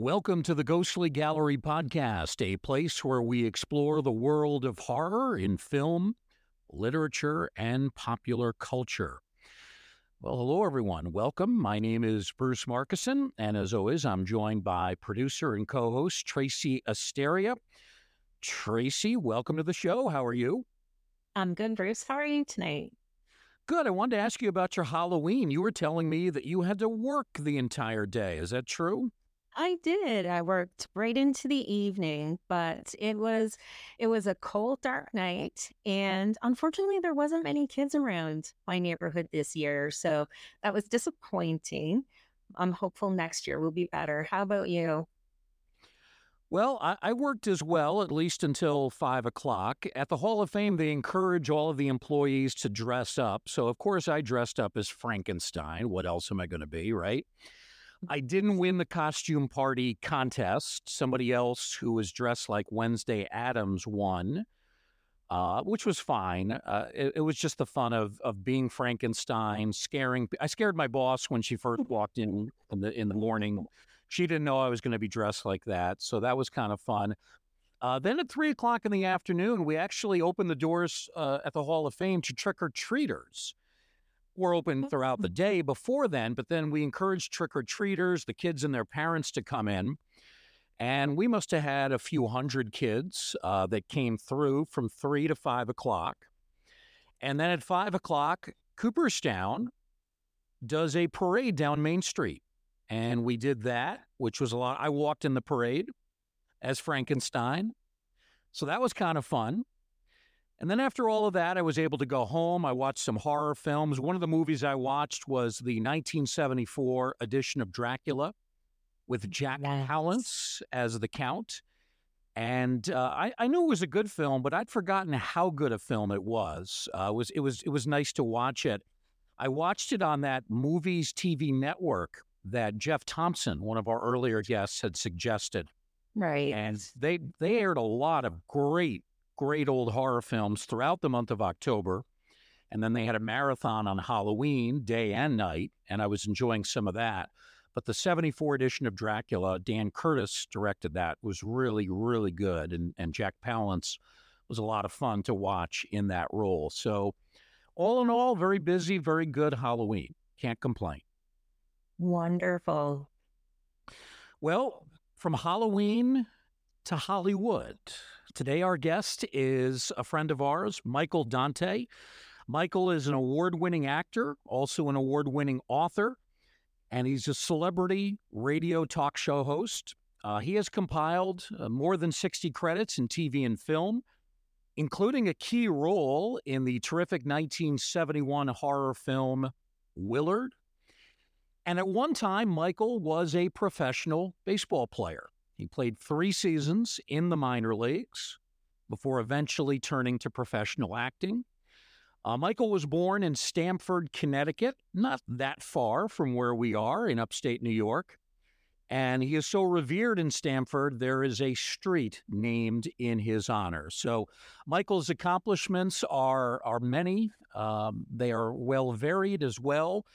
Welcome to the Ghostly Gallery podcast, a place where we explore the world of horror in film, literature, and popular culture. Well, hello, everyone. Welcome. My name is Bruce Markusen, and as always, I'm joined by producer and co host Tracy Asteria. Tracy, welcome to the show. How are you? I'm good, Bruce. How are you tonight? Good. I wanted to ask you about your Halloween. You were telling me that you had to work the entire day. Is that true? I did. I worked right into the evening, but it was it was a cold, dark night, and unfortunately, there wasn't many kids around my neighborhood this year, so that was disappointing. I'm hopeful next year will be better. How about you? Well, I, I, worked as well, at least until five o'clock. At the Hall of Fame, they encourage all of the employees to dress up. So, of course, I dressed up as Frankenstein. What else am I going to be, right? I didn't win the costume party contest. Somebody else who was dressed like Wednesday Addams won, uh, which was fine. Uh, it, it, was just the fun of of being Frankenstein, scaring. I scared my boss when she first walked in in the in the morning. She didn't know I was going to be dressed like that, so that was kind of fun. Uh, then at three o'clock in the afternoon, we actually opened the doors uh, at the Hall of Fame to trick or treaters were open mm-hmm. throughout the day before then, but then we encouraged trick or treaters, the kids and their parents to come in. And we must have had a few hundred kids uh, that came through from three to five o'clock. And then at five o'clock, Cooperstown does a parade down Main Street. And we did that, which was a lot. I walked in the parade as Frankenstein. So that was kind of fun. And then after all of that, I was able to go home. I watched some horror films. One of the movies I watched was the 1974 edition of Dracula with Jack nice. Palance as the Count. And uh, I, I, knew it was a good film, but I'd forgotten how good a film it was. Uh, it was it was it was nice to watch it. I watched it on that movies TV network that Jeff Thompson, one of our earlier guests, had suggested. Right. And they they aired a lot of great great old horror films throughout the month of October. And then they had a marathon on Halloween, day and night, and I was enjoying some of that. But the 74 edition of Dracula, Dan Curtis directed that, was really, really good. And, and Jack Palance was a lot of fun to watch in that role. So, all in all, very busy, very good Halloween. Can't complain. Wonderful. Well, from Halloween to Hollywood. Today, our guest is a friend of ours, Michael Dante. Michael is an award winning actor, also an award winning author, and he's a celebrity radio talk show host. Uh, he has compiled uh, more than 60 credits in TV and film, including a key role in the terrific 1971 horror film Willard. And at one time, Michael was a professional baseball player. He played three seasons in the minor leagues before eventually turning to professional acting. Uh, Michael was born in Stamford, Connecticut, not that far from where we are in upstate New York. And he is so revered in Stamford, there is a street named in his honor. So, Michael's accomplishments are, are many. Um, they are well varied as well.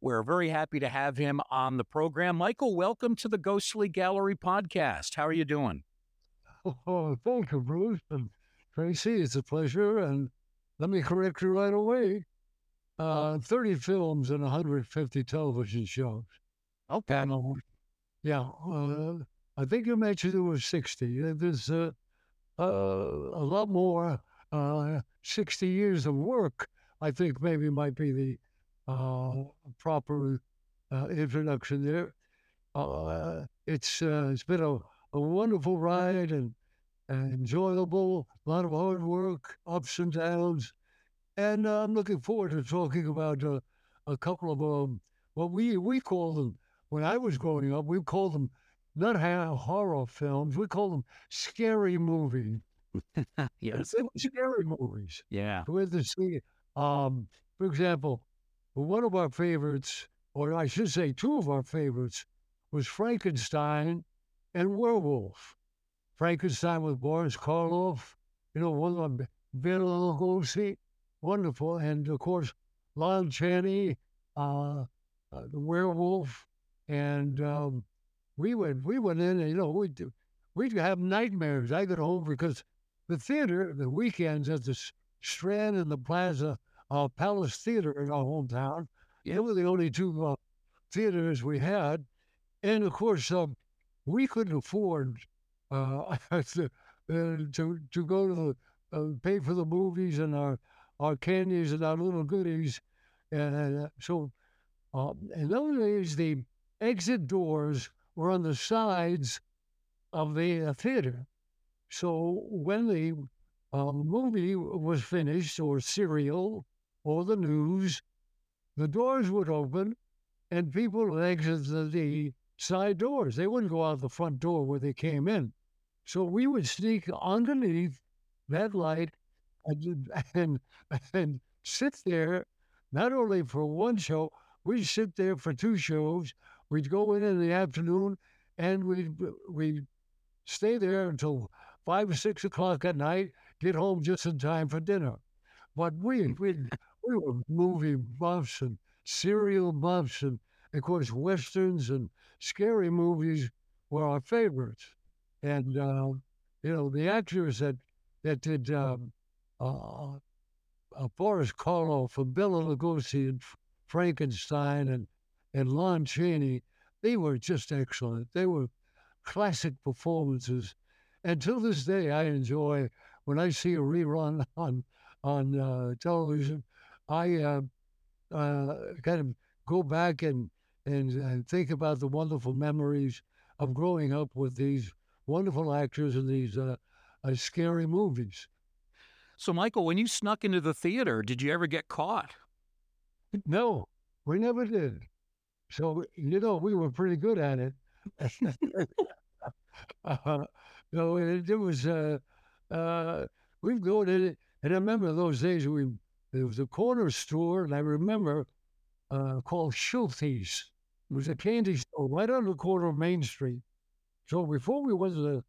We're very happy to have him on the program. Michael, welcome to the Ghostly Gallery podcast. How are you doing? Oh, thank you, Bruce. And Tracy, it's a pleasure. And let me correct you right away. Uh, 30 films and 150 television shows. Okay. And, uh, yeah. Uh, I think you mentioned it was 60. There's uh, uh, a lot more. Uh, 60 years of work, I think maybe might be the uh, proper uh, introduction there. Uh, it's uh, it's been a, a wonderful ride and, and enjoyable. A lot of hard work, ups and downs, and uh, I'm looking forward to talking about uh, a couple of um, what we we call them when I was growing up. We called them not horror films. We call them scary movies. yes, scary movies. Yeah, with the um, for example, one of our favorites, or I should say two of our favorites, was Frankenstein and Werewolf. Frankenstein with Boris Karloff, you know, one of them, Lugosi, wonderful. And of course, Lon Chaney, uh, uh, the werewolf, and um, we went we went in and you know we'd we'd have nightmares. I got home because the theater the weekends at the Strand and the Plaza uh, Palace Theater in our hometown. They were the only two uh, theaters we had, and of course um, we couldn't afford uh, to, uh, to to go to the uh, pay for the movies and our our candies and our little goodies, and uh, so um, in those days the exit doors were on the sides of the uh, theater. So when the uh, movie was finished, or serial, or the news, the doors would open and people would exit the side doors. They wouldn't go out the front door where they came in. So we would sneak underneath that light and, and, and sit there, not only for one show, we'd sit there for two shows. We'd go in in the afternoon and we'd, we'd stay there until five or six o'clock at night, get home just in time for dinner. But we, we, movie buffs and serial buffs and of course, westerns and scary movies were our favorites. And uh, you know, the actors that that did um, uh, uh, Boris Karloff and Bela Lugosi and Frankenstein and and Lon Chaney, they were just excellent. They were classic performances. And till this day, I enjoy when I see a rerun on on uh, television. I uh, uh, kind of go back and and, and think about the wonderful memories of growing up with these wonderful actors in these uh, uh, scary movies. So, Michael, when you snuck into the theater, did you ever get caught? No, we never did. So, you know, we were pretty good at it. uh, no, it, it was, uh, uh, we've gone in it. And I remember those days we, there was a corner store, and I remember uh, called Schultes. It was a candy store right on the corner of Main Street. So before we went to the,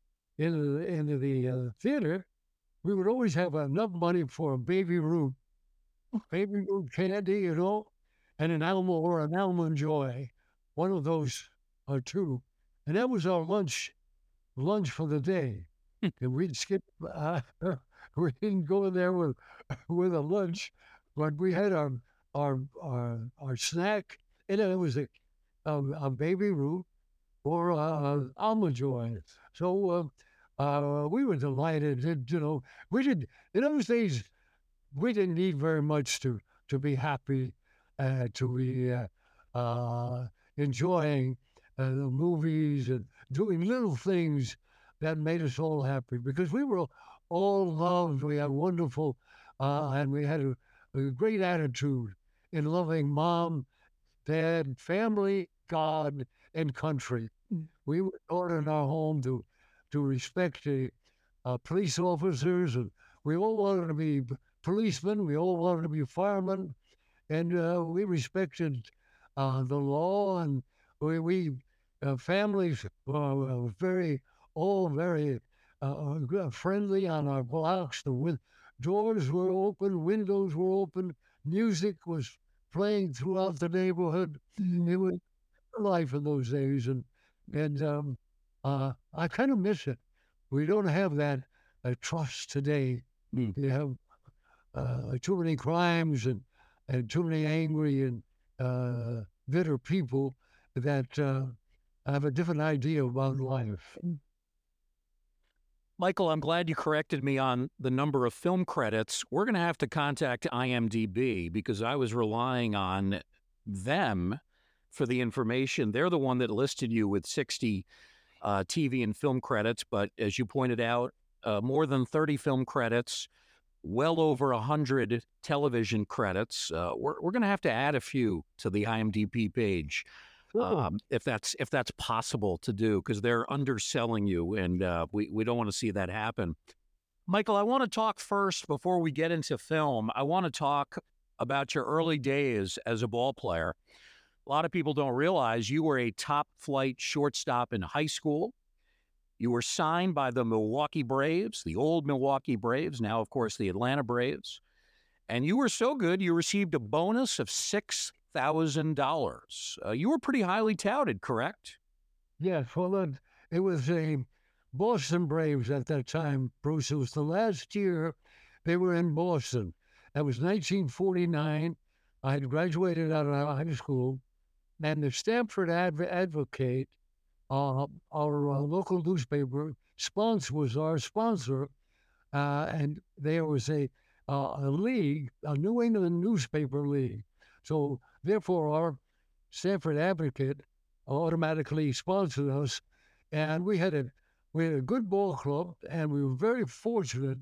into the, into the uh, theater, we would always have enough money for a Baby Ruth, Baby Ruth candy, you know, and an Alma or an Almond Joy, one of those or two. And that was our lunch, lunch for the day. Hmm. and we'd skip, uh, we didn't go in there with, with a lunch, but we had our, our, our, our snack, and it was a a, a Baby Ruth or a, Almond Joy. So uh, uh, we were delighted. That, you know, we did in those days. We didn't need very much to to be happy, uh, to be uh, uh, enjoying uh, the movies and doing little things that made us all happy because we were all loved. We had wonderful, and we had a, a great attitude in loving mom, dad, family, God, and country. Mm. We were taught in our home to to respect the uh, police officers, and we all wanted to be policemen. We all wanted to be firemen, and uh, we respected uh, the law, and we, we uh, families were very all very uh, friendly on our blocks. The win- doors were open, windows were open, music was playing throughout the neighborhood. It was life in those days, and and um, uh, I kind of miss it. We don't have that uh, trust today. Mm. You have uh, too many crimes and and too many angry and uh, bitter people that uh, have a different idea about life. Michael, I'm glad you corrected me on the number of film credits. We're going to have to contact IMDb because I was relying on them for the information. They're the one that listed you with 60 uh, TV and film credits, but as you pointed out, uh, more than 30 film credits, well over 100 television credits. Uh, we're we're going to have to add a few to the IMDb page. Um, if that's if that's possible to do, because they're underselling you, and uh, we we don't want to see that happen. Michael, I want to talk first before we get into film. I want to talk about your early days as a ball player. A lot of people don't realize you were a top flight shortstop in high school. You were signed by the Milwaukee Braves, the old Milwaukee Braves, now, of course, the Atlanta Braves. And you were so good, you received a bonus of $6,000. Uh, dollars. you were pretty highly touted, correct? Yes, well, it, it was a Boston Braves at that time, Bruce. It was the last year they were in Boston. That was 1949. I had graduated out of high school, and the Stamford Adv- Advocate, uh, our uh, local newspaper, sponsor was our sponsor, uh, and there was a uh, a league, a New England newspaper league. So therefore, our Stamford Advocate automatically sponsored us, and we had a we had a good ball club, and we were very fortunate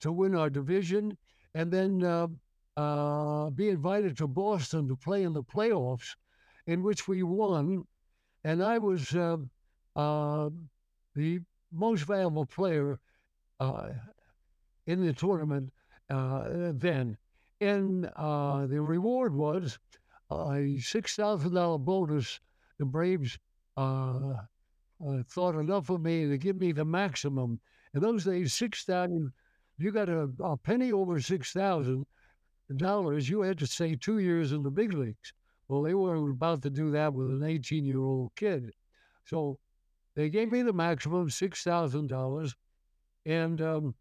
to win our division, and then uh, uh, be invited to Boston to play in the playoffs, in which we won, and I was uh, uh the most valuable player uh, in the tournament uh, then. And the reward was a six thousand dollar bonus the Braves uh, uh, thought enough of me to give me the maximum. In those days, six thousand, you got a, a penny over six thousand dollars, you had to stay two years in the big leagues. Well, they were about to do that with an 18 year old kid. So they gave me the maximum six thousand dollars, and um,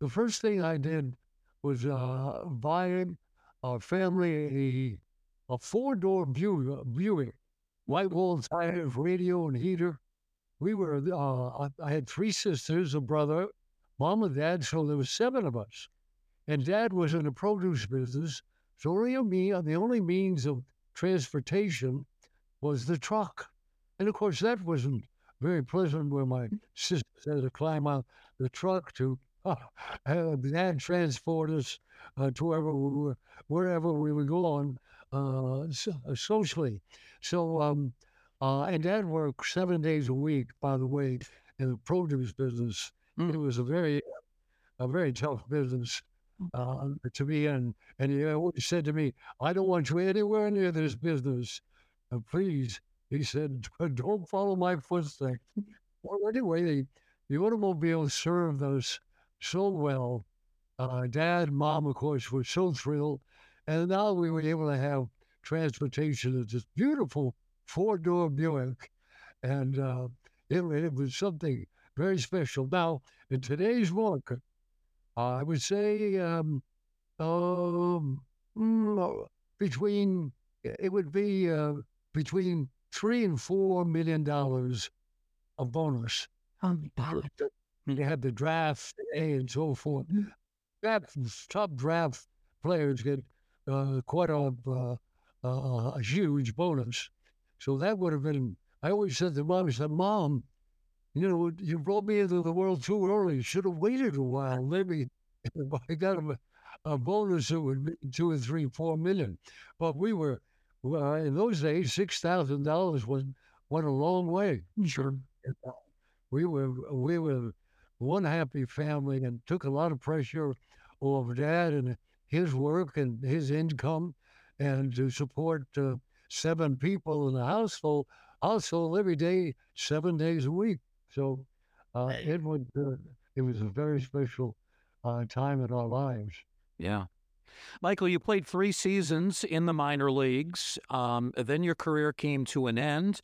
the first thing I did was uh, buying our family a, a four door Buick white walls tires, radio, and heater. We were, uh, I had three sisters, a brother, mom and dad, so there was seven of us. And dad was in the produce business. So only me, uh, the only means of transportation was the truck. And of course, that wasn't very pleasant where my sisters had to climb out the truck to uh, have dad transport us uh, to wherever we were, wherever we were going uh, socially. So, um, uh, and Dad worked seven days a week, by the way, in the produce business. Mm. It was a very, a very tough business uh, to be in. And he always said to me, I don't want you anywhere near this business. Uh, please, he said, don't follow my footsteps. Well, anyway, the, the automobile served us so well. Uh, Dad, Mom, of course, were so thrilled. And now we were able to have transportation of this beautiful four door Buick. And uh, it, it, was something very special. Now, in today's market, I would say um, um, mm, between, it would be uh, between three and four million dollars a bonus. Um, you had the draft A and so forth. That top draft players get quite a uh, uh, a huge bonus. So that would have been, I always said to mom, I said, Mom, you know, you brought me into the world too early. You should have waited a while. Maybe if I got a, a bonus, it would be two or three, four million. But we were, well, in those days, $6,000 was, went a long way. Sure. We were, we were one happy family and took a lot of pressure off dad and his work and his income and to support uh, seven people in the household, household every day, seven days a week. So uh, it was uh, it was a very special uh, time in our lives. Yeah. Michael, you played three seasons in the minor leagues. Um, then your career came to an end.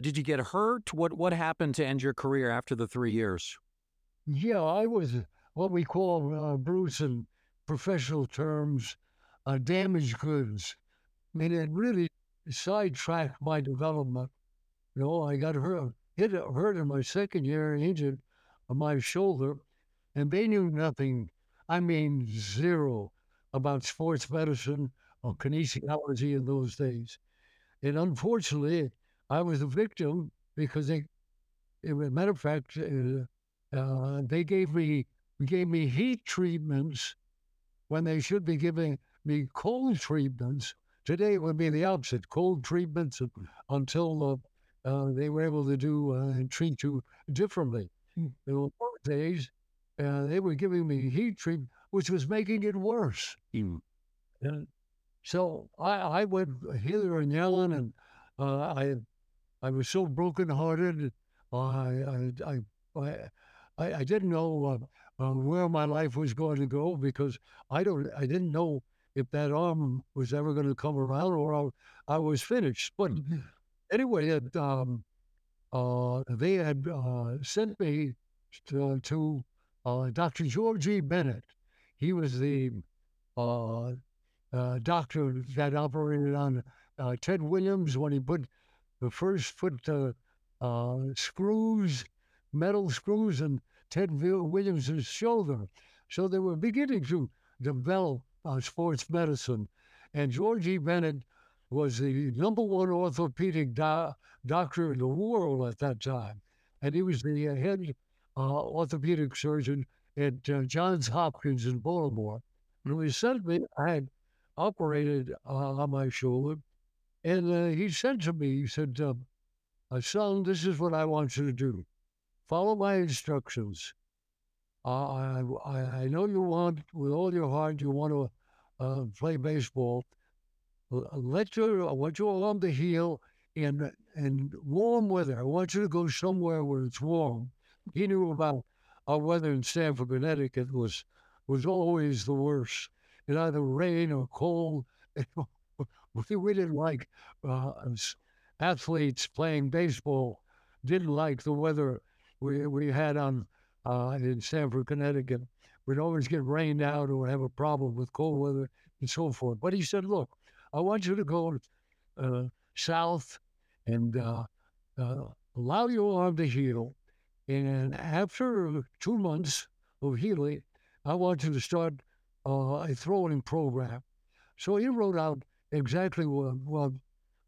Did you get hurt? What what happened to end your career after the three years? Yeah, I was what we call uh, Bruce in professional terms uh, damaged goods. I mean, it really sidetracked my development. You know, I got hurt, hit hurt in my second year injured on my shoulder, and they knew nothing. I mean, zero about sports medicine or kinesiology in those days. And unfortunately, I was a victim because they, as a matter of fact, uh, uh, they gave me gave me heat treatments when they should be giving me cold treatments. Today it would be the opposite cold treatments until uh, uh, they were able to do uh, and treat you differently. Mm. In those days, uh, they were giving me heat treatment, which was making it worse. Mm. And so I, I went hither and yelling, and uh, I I was so brokenhearted. Uh, I, I, I, I, I didn't know uh, where my life was going to go because I don't I didn't know if that arm was ever going to come around or I, I was finished. But mm-hmm. anyway, it, um, uh, they had uh, sent me to, to uh, Dr. George E. Bennett. He was the uh, uh, doctor that operated on uh, Ted Williams when he put the first foot screws, metal screws, in Ted Williams's shoulder. So they were beginning to develop sports medicine. And George E. Bennett was the number one orthopedic do- doctor in the world at that time. And he was the head uh, orthopedic surgeon at uh, Johns Hopkins in Baltimore. And he sent me, I had operated uh, on my shoulder. And uh, he said to me, he said, um, uh, son, this is what I want you to do. Follow my instructions. I, I, I know you want, with all your heart, you want to uh, play baseball. Let your, I want your arm to heal in, in warm weather. I want you to go somewhere where it's warm. He knew about our weather in Stamford, Connecticut was was always the worst. It either rain or cold. we didn't like uh, athletes playing baseball. Didn't like the weather we we had on uh, in Stamford, Connecticut. We'd always get rained out or have a problem with cold weather and so forth. But he said, "Look, I want you to go uh, south and uh, uh, allow your arm to heal." And after two months of healing, I wanted to start uh, a throwing program. So he wrote out exactly what, what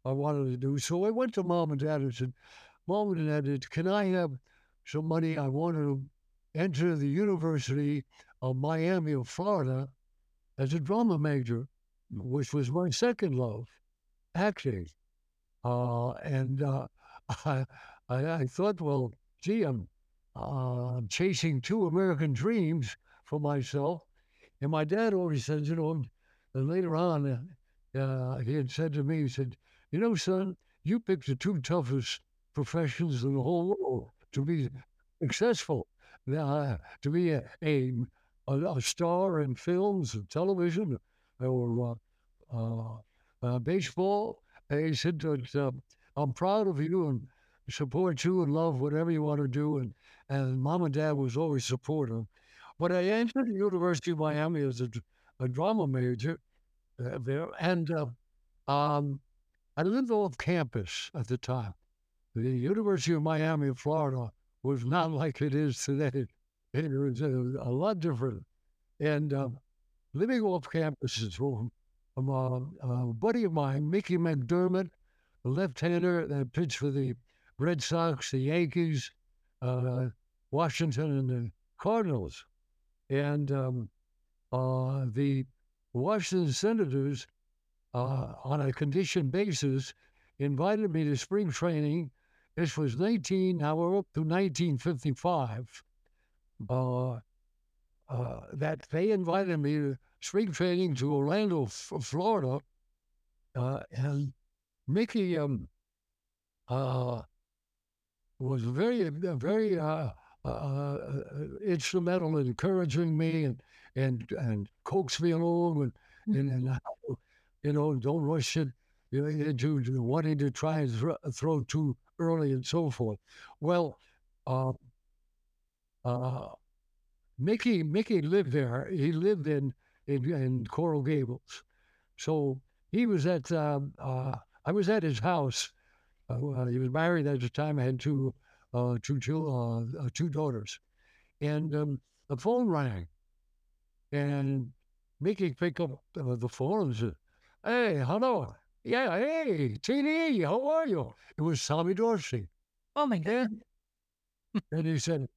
I wanted to do. So I went to mom and dad and said, Mom and dad, can I have some money? I want to enter the University of Miami of Florida as a drama major, which was my second love, acting. Uh, and uh, I, I, thought, well, gee, I'm uh, chasing two American dreams for myself. And my dad always said, you know, and later on, uh, uh, he had said to me, he said, you know, son, you picked the two toughest professions in the whole world to be successful, uh, to be a, a, a, star in films and television or uh, uh, baseball. He said, that I'm proud of you and support you and love whatever you want to do. And, and mom and dad was always supportive. But I entered the University of Miami as a, a drama major uh, there. And uh, um, I lived off campus at the time. The University of Miami, Florida, was not like it is today. It was a, a lot different. And uh, living off campus is from um, a buddy of mine, Mickey McDermott, a left-hander that pitched for the Red Sox, the Yankees, uh, Washington, and the Cardinals. And um, uh, the Washington Senators, uh, on a condition basis, invited me to spring training. This was 19, now we're up to 1955. Uh, uh, that they invited me to spring training to Orlando, F- Florida. Uh, and Mickey um, uh, was very, very uh, uh, instrumental in encouraging me and and and coax me along and and, and you know don't rush it you know, into wanting to try and throw, throw too early and so forth. Well, uh, uh, Mickey Mickey lived there. He lived in in, in Coral Gables, so he was at. Um, uh, I was at his house uh, he was married at the time. I had two, uh, two, two, uh, two daughters, and um, the phone rang, and Mickey picked up the phone and said, "Hey, hello, yeah, hey, TD, how are you?" It was Tommy Dorsey. Oh my God! and he said,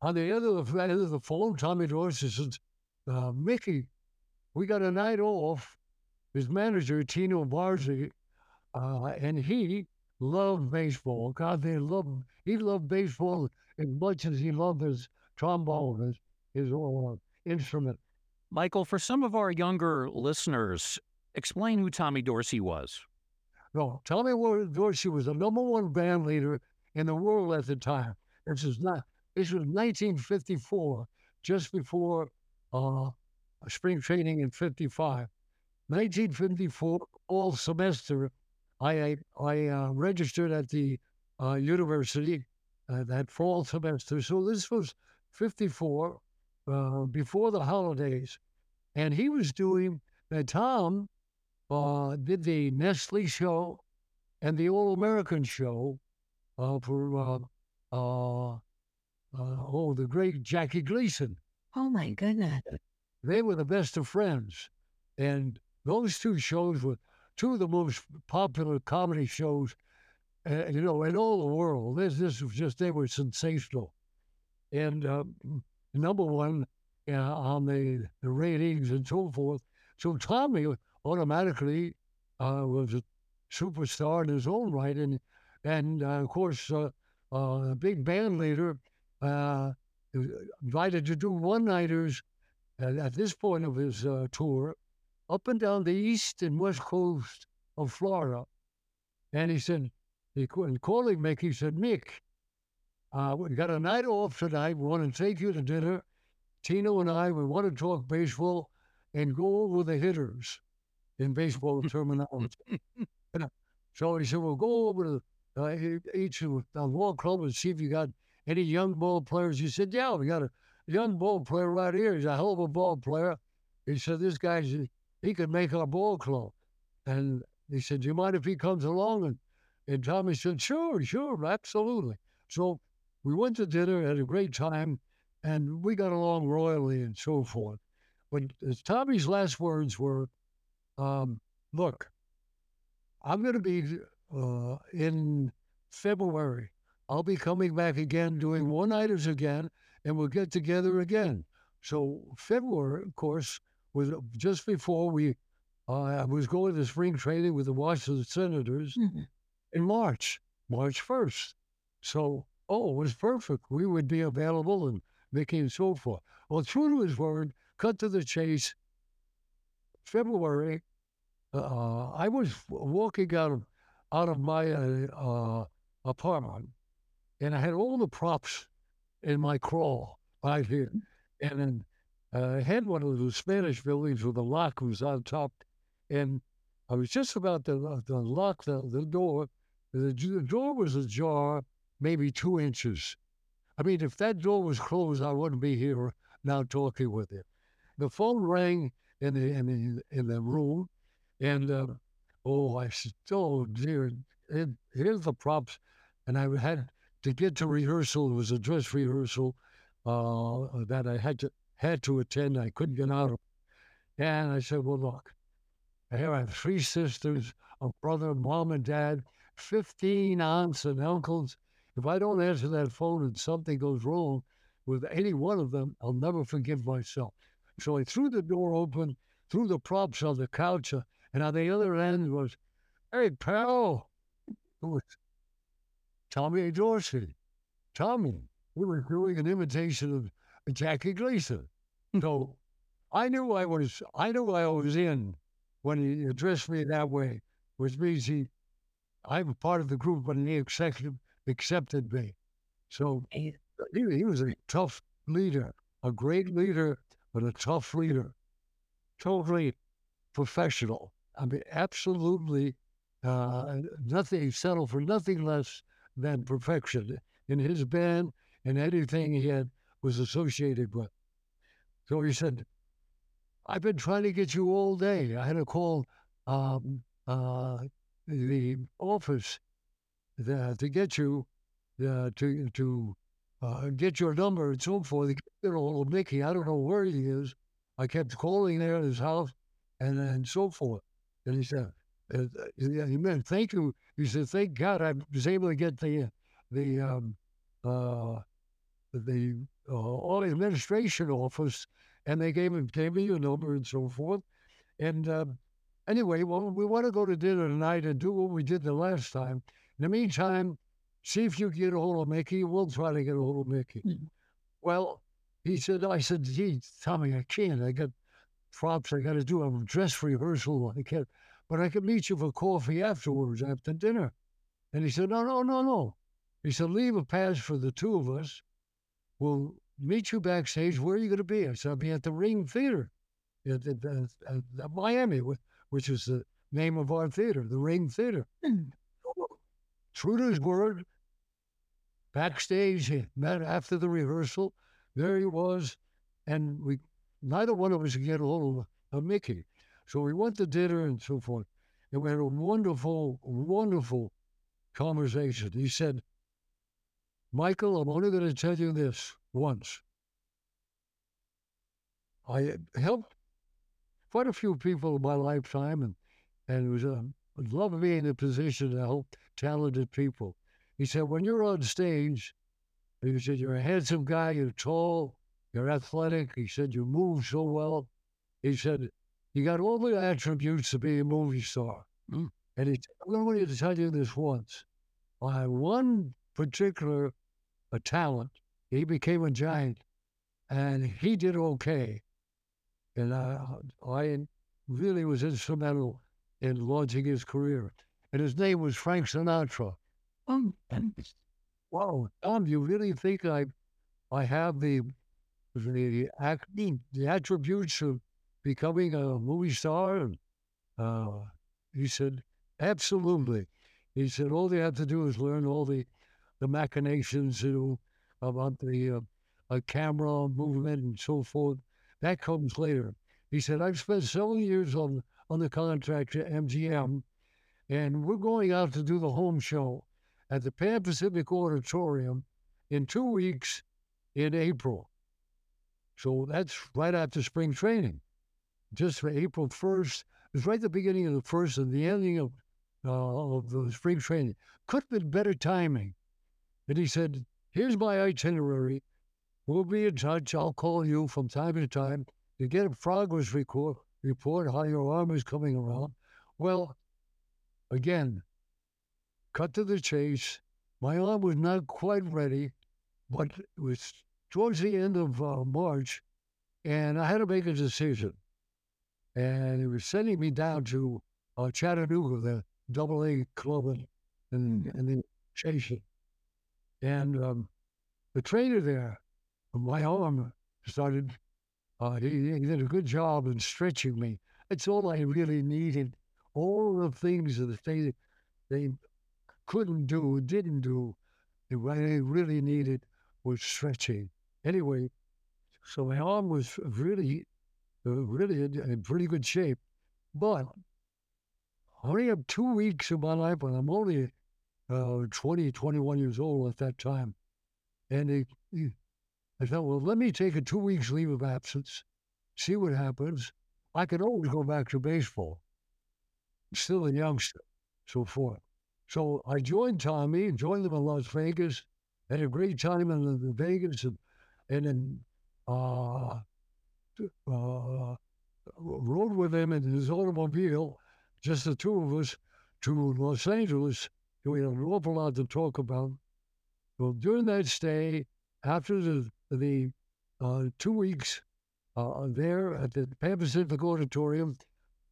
on the other end of the phone, Tommy Dorsey said, uh, "Mickey, we got a night off." His manager, Tino Barzie, uh, and he loved baseball. God, they loved he loved baseball as much as he loved his trombone, his his uh, instrument. Michael, for some of our younger listeners, explain who Tommy Dorsey was. No, Tommy Dorsey was the number one band leader in the world at the time. This is not. This was 1954, just before uh, spring training in '55. 1954, all semester I I uh, registered at the uh, university uh, that fall semester. So this was 54 uh, before the holidays. And he was doing, uh, Tom uh, did the Nestle show and the All American show uh, for, uh, uh, uh, oh, the great Jackie Gleason. Oh my goodness. They were the best of friends. And those two shows were two of the most popular comedy shows, uh, you know, in all the world. This, this was just, they were sensational. And number one uh, on the, the ratings and so forth. So Tommy automatically uh, was a superstar in his own right. And, and uh, of course, uh, uh, a big band leader uh, invited to do one nighters at, this point of his uh, tour up and down the east and west coast of Florida. And he said, he called calling Mick, he said, Mick, uh, we got a night off tonight. We want to take you to dinner. Tino and I, we want to talk baseball and go over the hitters in baseball terminology. So he said, we'll go over to uh, each of the ball club and see if you got any young ball players. He said, yeah, we got a young ball player right here. He's a hell of a ball player. He said, this guy's, he could make our ball club. And he said, do you mind if he comes along? And, and Tommy said, sure, sure, absolutely. So we went to dinner, had a great time, and we got along royally and so forth. But as Tommy's last words were, um, look, I'm going to be uh, in February. I'll be coming back again, doing one nighters again, and we'll get together again. So February, of course, was just before we. Uh, I was going to spring training with the Washington Senators Mhm. in March, March first. So, oh, it was perfect. We would be available and Mickey and so forth. Well, true to his word, cut to the chase. February, uh, I was walking out of out of my uh, uh, apartment, and I had all the props in my crawl right here, and then uh, I had one of those Spanish buildings with a lock was on top, and I was just about to, to lock the, the door. The, the door was ajar, maybe two inches. I mean, if that door was closed, I wouldn't be here now talking with you. The phone rang in the in the, in the room, and uh, oh, I oh dear, here's the props, and I had to get to rehearsal. It was a dress rehearsal uh, that I had to had to attend. I couldn't get out of, and I said, well, look, here I have three sisters, a brother, mom and dad, 15 aunts and uncles. If I don't answer that phone and something goes wrong with any one of them, I'll never forgive myself. So I threw the door open, threw the props on the couch, uh, and on the other end was, hey, pal. It was Tommy Dorsey. Tommy. We were doing an imitation of Jackie Gleason. So I knew I was, I knew I was in when he addressed me that way, which means he, I'm part of the group, but he accepted, accepted me. So he, he was a tough leader, a great leader, but a tough leader. Totally professional. I mean, absolutely uh, nothing, settled for nothing less than perfection in his band and anything he had was associated with. So he said, I've been trying to get you all day. I had to call um, uh, the office uh, to get you uh, to to uh, get your number and so forth. Get of Mickey. I don't know where he is. I kept calling there at his house and and so forth. And he said, uh, uh, he meant thank you. He said, thank God I was able to get the the um, uh, the uh, all the administration office, and they gave him gave me your number and so forth. And um, anyway, well, we want to go to dinner tonight and do what we did the last time. In the meantime, see if you can get a hold of Mickey. We'll try to get a hold of Mickey. Mhm. Well, he said, I said, gee, Tommy, I can't. I got props. I got to do a dress rehearsal. I can't, but I can meet you for coffee afterwards after dinner. And he said, no, no, no, no. He said, leave a pass for the two of us. We'll meet you backstage. Where are you going to be? I said, I'll be at the Ring Theater at, at, at, at Miami, which is the name of our theater, the Ring Theater. Mm. His word, backstage, met after the rehearsal. There he was, and we neither one of us could get a hold of Mickey. So we went to dinner and so forth, and we had a wonderful, wonderful conversation. He said, Michael, I'm only going to tell you this once. I helped quite a few people in my lifetime, and, and it was a love being in a position to help talented people. He said, when you're on stage, he said, you're a handsome guy, you're tall, you're athletic. He said, you move so well. He said, you got all the attributes to be a movie star. Mm. And he said, I'm going to tell you this once. I had one particular a talent. He became a giant, and he did okay. And I, I really was instrumental in launching his career. And his name was Frank Sinatra. Um, and, wow, Tom, you really think I, I have the, the acting, the attributes of becoming a movie star? And, uh, he said, absolutely. He said, all they have to do is learn all the, the machinations you know, about the uh, uh, camera movement and so forth. That comes later. He said, I've spent several years on, on the contract at MGM, and we're going out to do the home show at the Pan Pacific Auditorium in two weeks in April. So that's right after spring training. Just for April 1st. It was right the beginning of the first and the ending of, uh, of the spring training. Could have been better timing. And he said, Here's my itinerary. We'll be in touch. I'll call you from time to time to get a progress report, report how your arm is coming around. Well, again, cut to the chase. My arm was not quite ready, but it was towards the end of uh, March, and I had to make a decision. And it was sending me down to uh, Chattanooga, the double A club and, and, and then chasing. And um, the trainer there, my arm started, uh, he, he did a good job in stretching me. It's all I really needed. All the things that they, they couldn't do, didn't do, what I really needed was stretching. Anyway, so my arm was really, uh, really in, pretty good shape. But only have two weeks of my life, and I'm only uh, 20, 21 years old at that time. And he, I thought, well, let me take a two weeks leave of absence, see what happens. I could always go back to baseball. Still a youngster, so forth. So I joined Tommy, and joined them in Las Vegas, had a great time in, in Vegas, and, and then uh, uh, rode with him in his automobile, just the two of us, to Los Angeles we had an awful lot to talk about. Well, during that stay, after the the uh, two weeks uh, there at the Pan Pacific Auditorium,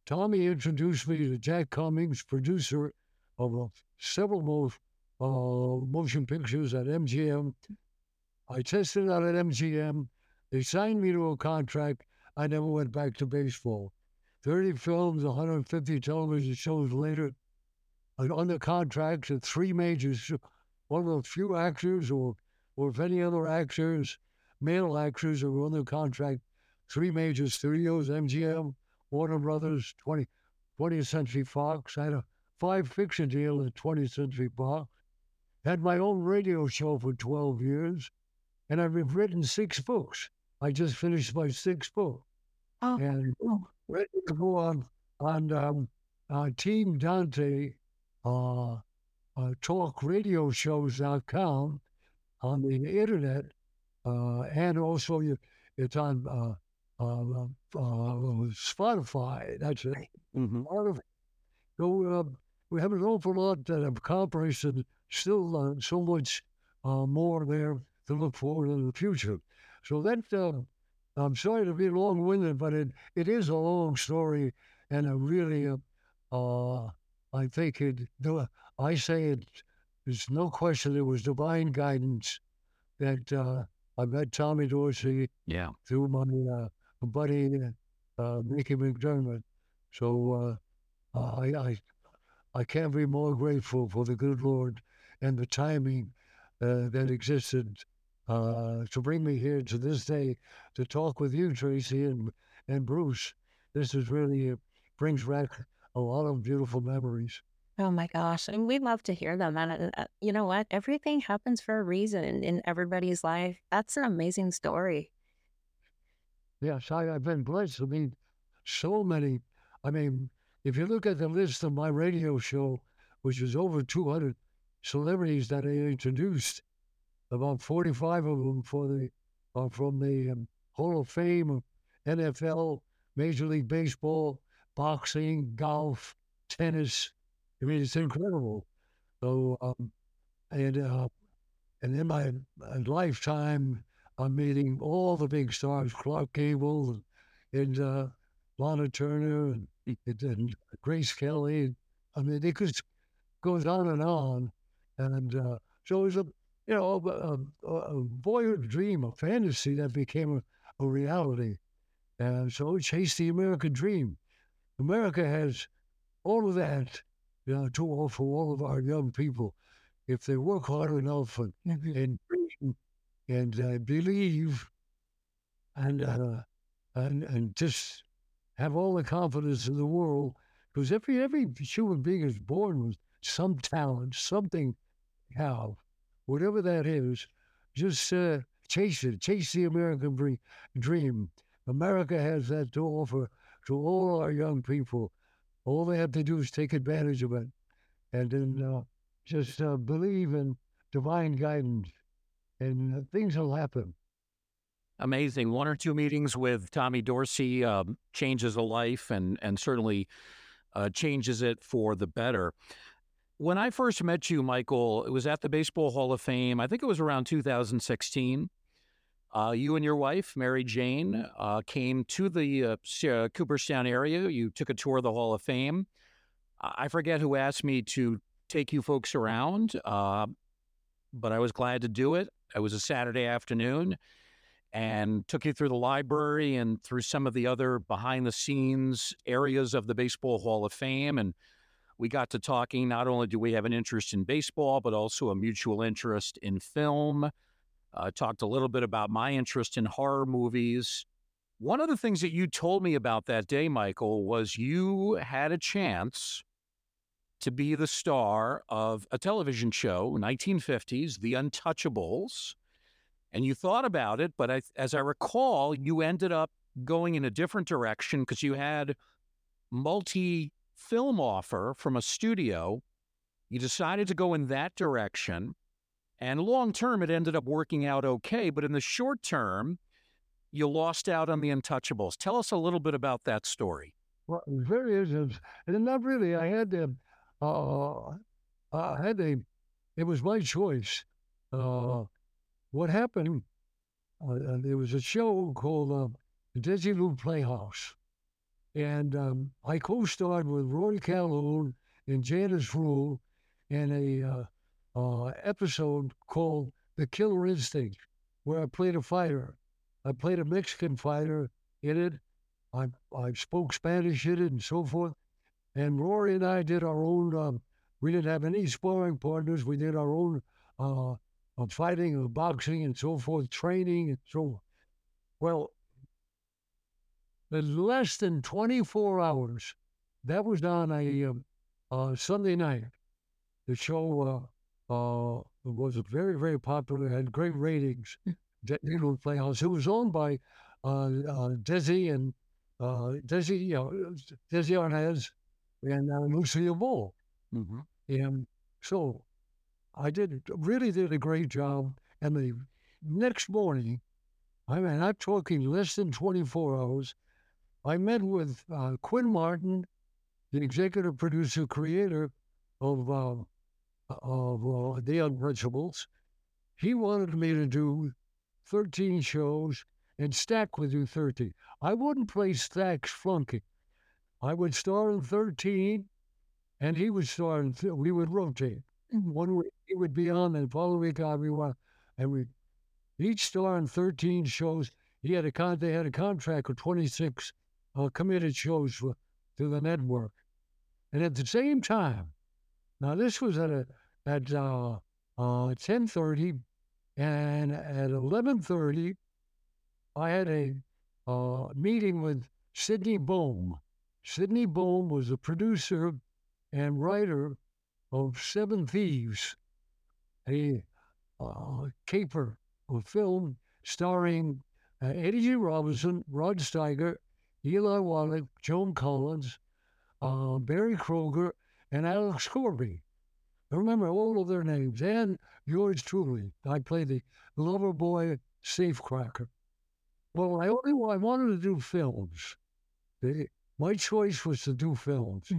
Tommy introduced me to Jack Cummings, producer of uh, several uh, motion pictures at MGM. I tested out at MGM. They signed me to a contract. I never went back to baseball. 30 films, 150 television shows later, under contract to three majors, one of the few actors or, or if any other actors, male actors are under contract, three major studios, MGM, Warner Brothers, 20, 20th Century Fox. I had a five fiction deal at 20th Century Fox. Had my own radio show for 12 years, and I've written six books. I just finished my sixth book. Oh. And ready to go on on um, uh, Team Dante uh, uh, talk radio shows.com on the internet, and also you, it's on uh, uh, uh, Spotify. That's it. Mm-hmm. So uh, we have an awful lot that have accomplished, and still uh, so much uh, more there to look forward to in the future. So that uh, I'm sorry to be long-winded, but it, it is a long story, and a really uh, uh, I think it, I say it, there's no question it was divine guidance that uh, I met Tommy Dorsey Yeah. through my uh, buddy, uh, Mickey McDermott. So uh, I, I, I can't be more grateful for the good Lord and the timing uh, that existed uh, to bring me here to this day to talk with you, Tracy and and Bruce. This is really uh, brings back a lot of beautiful memories. Oh my gosh. And we love to hear them. And uh, you know what? Everything happens for a reason in everybody's life. That's an amazing story. Yes, I, I've been blessed. I mean, so many. I mean, if you look at the list of my radio show, which is over 200 celebrities that I introduced, about 45 of them for the uh, from the um, Hall of Fame of NFL, Major League Baseball, boxing, golf, tennis. I mean, it's incredible. So, um, and uh, and in my, my lifetime, I'm meeting all the big stars: Clark Gable and, uh, Lana Turner and, and, Grace Kelly. I mean, it just goes on and on. And uh, so it was a you know, a, a, a voyeur dream, a fantasy that became a, a reality. And so we chased the American dream. America has all of that you know, to offer all of our young people if they work hard enough and and, and uh, believe and uh, and and just have all the confidence in the world because every every human being is born with some talent, something have whatever that is, just uh, chase it, chase the American dream. America has that to offer to all our young people. All they have to do is take advantage of it and then uh, just uh, believe in divine guidance, and uh, things will happen. Amazing. One or two meetings with Tommy Dorsey um, changes a life and, and certainly uh, changes it for the better. When I first met you, Michael, it was at the Baseball Hall of Fame. I think it was around 2016. Uh, you and your wife, Mary Jane, uh, came to the uh, Cooperstown area. You took a tour of the Hall of Fame. I forget who asked me to take you folks around, uh, but I was glad to do it. It was a Saturday afternoon and took you through the library and through some of the other behind the scenes areas of the Baseball Hall of Fame. And we got to talking. Not only do we have an interest in baseball, but also a mutual interest in film. Uh, talked a little bit about my interest in horror movies. One of the things that you told me about that day, Michael, was you had a chance to be the star of a television show, 1950s, The Untouchables. And you thought about it, but I, as I recall, you ended up going in a different direction because you had multi film offer from a studio. You decided to go in that direction. And long term, it ended up working out okay. But in the short term, you lost out on the Untouchables. Tell us a little bit about that story. Well, very interesting. And not really. I had to, uh, I had a, it was my choice. Uh, what happened, uh, there was a show called uh, Desilu Playhouse. And um, I co starred with Rory Calhoun and Janice Rule in a uh, uh, episode called The Killer Instinct, where I played a fighter. I played a Mexican fighter in it. I, I spoke Spanish in it and so forth. And Rory and I did our own, um, we didn't have any sparring partners. We did our own uh, fighting, boxing, and so forth, training, and so on. Well, in less than 24 hours. That was on a um, uh, Sunday night. The show uh, was very, very popular, had great ratings. Desilu Playhouse. It was owned by uh, uh, Desi and uh, Desi, you know, Desi Arnaz and uh, Lucille Ball. Mm-hmm. And so I did really did a great job. And the next morning, I mean, I'm talking less than 24 hours. I met with uh, Quinn Martin, the executive producer, creator of uh, of uh, The Untouchables. He wanted me to do 13 shows and Stack would do 13. I wouldn't play Stack's flunky. I would star in 13 and he would star in, th- we would rotate. Mm-hmm. One week he would be on, and the following week I'd be on. And we each star in 13 shows. He had a con- they had a contract with 26 uh, committed shows for, to the network. And at the same time, now this was at a, at uh, uh, ten thirty, and at eleven thirty, I had a uh, meeting with Sydney Boehm. Sydney Boehm was a producer and writer of Seven Thieves, a uh, caper, a film starring uh, Eddie G. Robinson, Rod Steiger, Eli Wallach, Joan Collins, uh, Berry Kroeger, and Alex Scourby. I remember all of their names, and yours truly. I played the lover boy safecracker. Well, I only I wanted to do films. The, my choice was to do films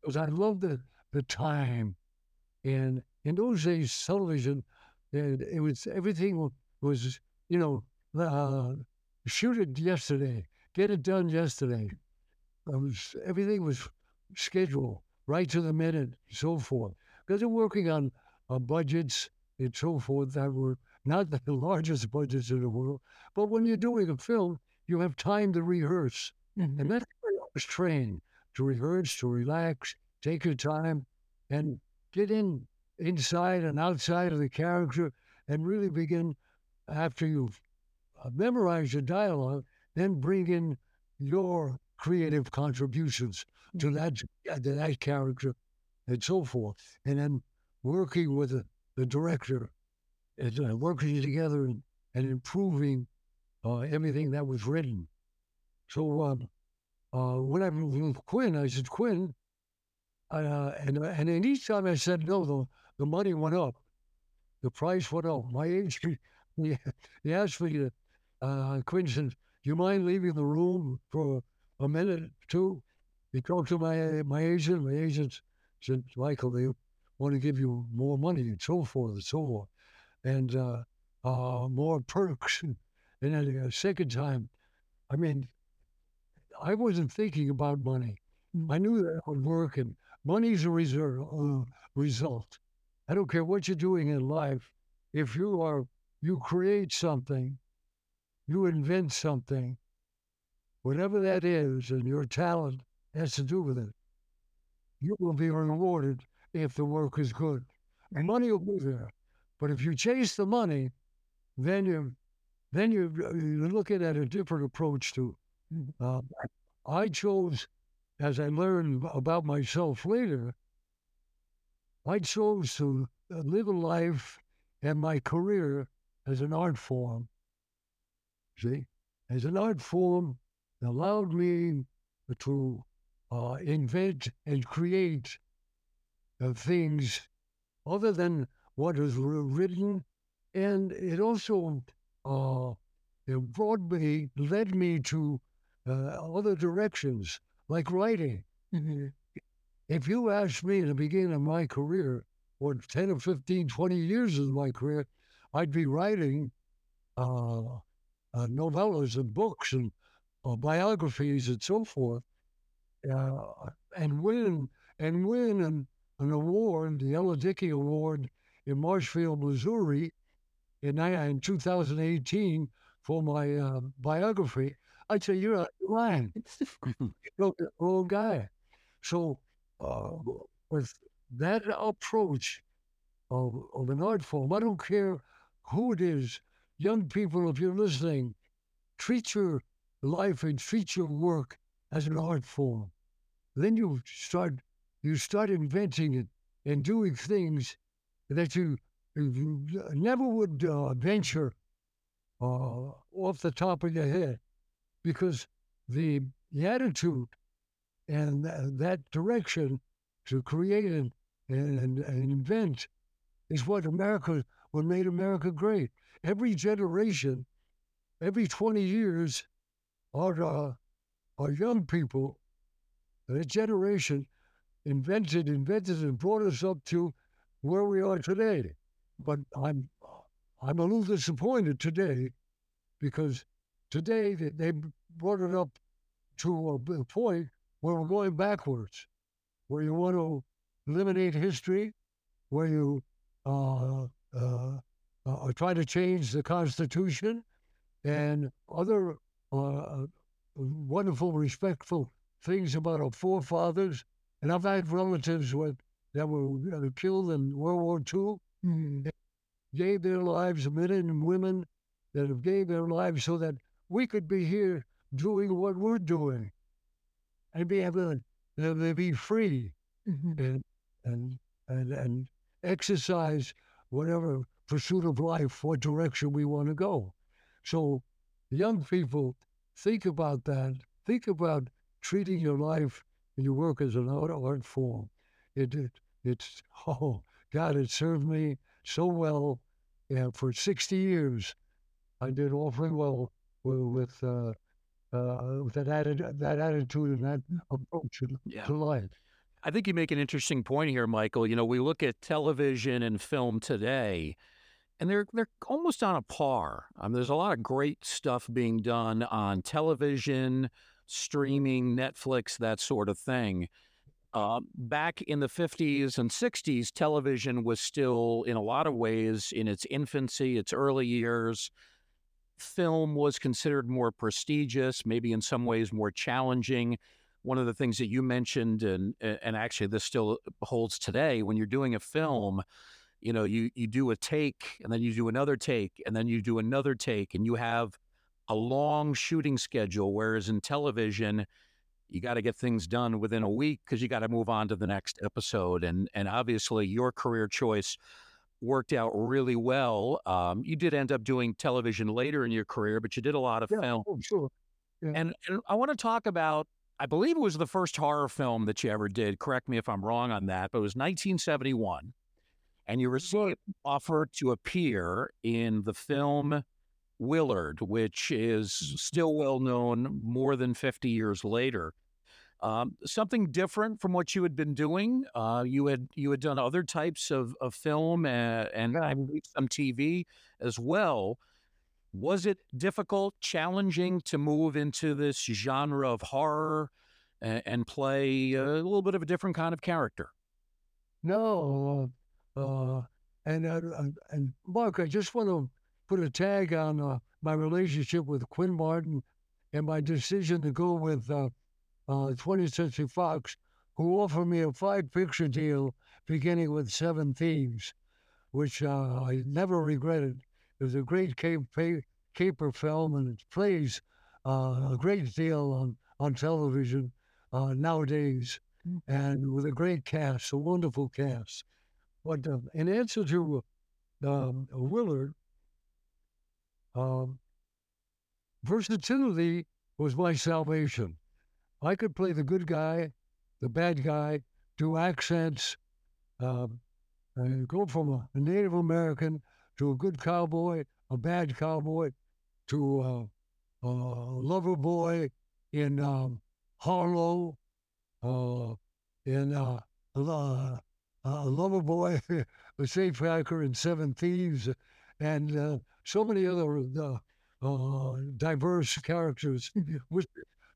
because I loved the, the time. And in those days, television, it, it was everything was, you know, uh, shoot it yesterday, get it done yesterday. Was, everything was scheduled right to the minute, so forth. Because they're working on uh, budgets and so forth that were not the largest budgets in the world. But when you're doing a film, you have time to rehearse. Mhm. And that's where I was trained to rehearse, to relax, take your time, and get in inside and outside of the character and really begin after you've uh, memorized your dialogue, then bring in your creative contributions to that to that character and so forth. And then working with the, the director and uh, working together and, and improving uh, everything that was written. So um, uh, when I moved with Quinn, I said, Quinn, uh, and and then each time I said no, the the money went up, the price went up. My age, he, he asked me to, uh, Quinn said, do you mind leaving the room for a minute or two? He talked to my my agent. My agent said, Michael, they want to give you more money and so forth and so forth, and uh, uh, more perks. And then a second time, I mean, I wasn't thinking about money. I knew that would work, and money's a reserve, uh, result. I don't care what you're doing in life. If you are, you create something, you invent something, whatever that is, and your talent has to do with it, you will be rewarded if the work is good. And money will be there. But if you chase the money, then you then you you're looking at a different approach to. Uh, I chose, as I learned about myself later, I chose to live a life and my career as an art form. See, as an art form that allowed me to uh, invent and create uh, things other than what is written, and it also uh, it brought me, led me to uh, other directions like writing. Mhm. If you asked me in the beginning of my career, or 10 or 15, 20 years of my career, I'd be writing uh, uh, novellas and books and uh, biographies and so forth, uh, and win and win an, an award, the Ella Dickey Award in Marshfield, Missouri, in, in 2018 for my uh, biography. I'd say you're out of your. You wrote the wrong guy. So uh, with that approach of, of an art form, I don't care who it is, young people, if you're listening, treat your life and treat your work as an art form. Then you start you start inventing it and doing things that you, you never would uh, venture uh, off the top of your head because the, the attitude and th- that direction to create and, and, and invent is what America, what made America great. Every generation, every 20 years, our, uh, our young people, that generation invented, invented, and brought us up to where we are today. But I'm, I'm a little disappointed today because today they, they brought it up to a point where we're going backwards, where you want to eliminate history, where you uh, uh, uh, try to change the Constitution and other uh, wonderful, respectful things about our forefathers. And I've had relatives with, that were killed in World War II mm-hmm. gave their lives, men and women that have gave their lives so that we could be here doing what we're doing and be able to, to be free mm-hmm. and, and, and, and exercise whatever pursuit of life, what direction we want to go. So, young people, think about that. Think about treating your life and your work as an art, form. It, it, it's, oh, God, it served me so well. Yeah, for 60 years, I did awfully well with, uh, uh, with that, atti- that attitude and that approach yeah. to life. I think you make an interesting point here, Michael. You know, we look at television and film today, and they're they're almost on a par. Um, there's a lot of great stuff being done on television, streaming, Netflix, that sort of thing. Uh, back in the 50s and 60s, television was still, in a lot of ways, in its infancy, its early years. Film was considered more prestigious, maybe in some ways more challenging one of the things that you mentioned, and and actually this still holds today, when you're doing a film, you know, you you do a take, and then you do another take, and then you do another take, and you have a long shooting schedule. Whereas in television, you got to get things done within a week because you got to move on to the next episode. And and obviously, your career choice worked out really well. Um, you did end up doing television later in your career, but you did a lot of yeah, film. Oh, sure. Yeah. And, and I want to talk about I believe it was the first horror film that you ever did. Correct me if I'm wrong on that, but it was 1971. And you received an offer to appear in the film Willard, which is still well known more than 50 years later. Um, something different from what you had been doing. Uh, you had you had done other types of, of film and, uh, and I believe some TV as well. Was it difficult, challenging to move into this genre of horror and, and play a little bit of a different kind of character? No, uh, uh and uh, uh, and Mark, I just want to put a tag on uh, my relationship with Quinn Martin and my decision to go with 20th Century Fox, who offered me a five-picture deal beginning with Seven Thieves, which I never regretted. It was a great caper film, and it plays uh, a great deal on, on television uh, nowadays, mm. and with a great cast, a wonderful cast. But uh, in answer to um, Willard, um, versatility was my salvation. I could play the good guy, the bad guy, do accents, um, go from a, Native American to a good cowboy, a bad cowboy, to a lover boy in um, Harlow, uh, in uh, uh, a lover boy, a safecracker in Seven Thieves, and uh, so many other uh, uh, diverse characters. Which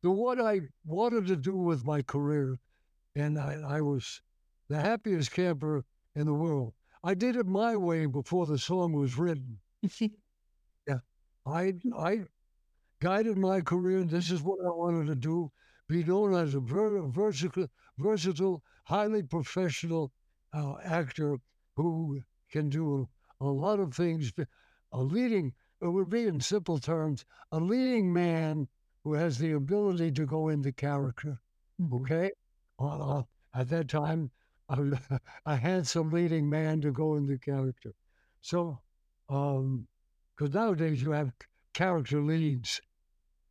the what I wanted to do with my career, and I, I was the happiest camper in the world. I did it my way before the song was written. yeah, I I guided my career. This is what I wanted to do: be known as a ver- versatile, versatile, highly professional uh, actor who can do a lot of things. A leading, it would be in simple terms, a leading man who has the ability to go into character. Mm-hmm. Okay, uh, at that time, a, a handsome leading man to go into character. So, um, because nowadays you have character leads.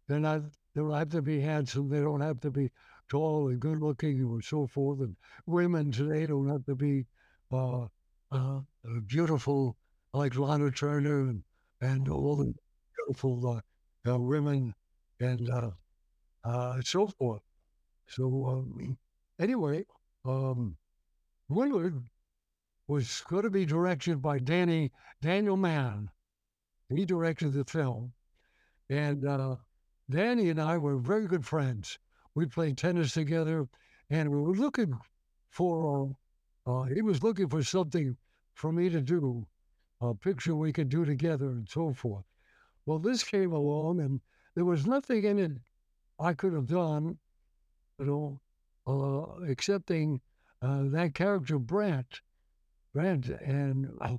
They're not. They don't have to be handsome. They don't have to be tall and good looking and so forth. And women today don't have to be uh, uh, beautiful like Lana Turner and, and all the beautiful uh, uh women and uh, uh, so forth. So um, anyway, um, Willard was going to be directed by Danny Daniel Mann. He directed the film, and uh, Danny and I were very good friends. We played tennis together, and we were looking for. Uh, he was looking for something for me to do, a picture we could do together, and so forth. Well, this came along, and there was nothing in it I could have done, you know, uh, excepting uh, that character Brant, Grant, and uh,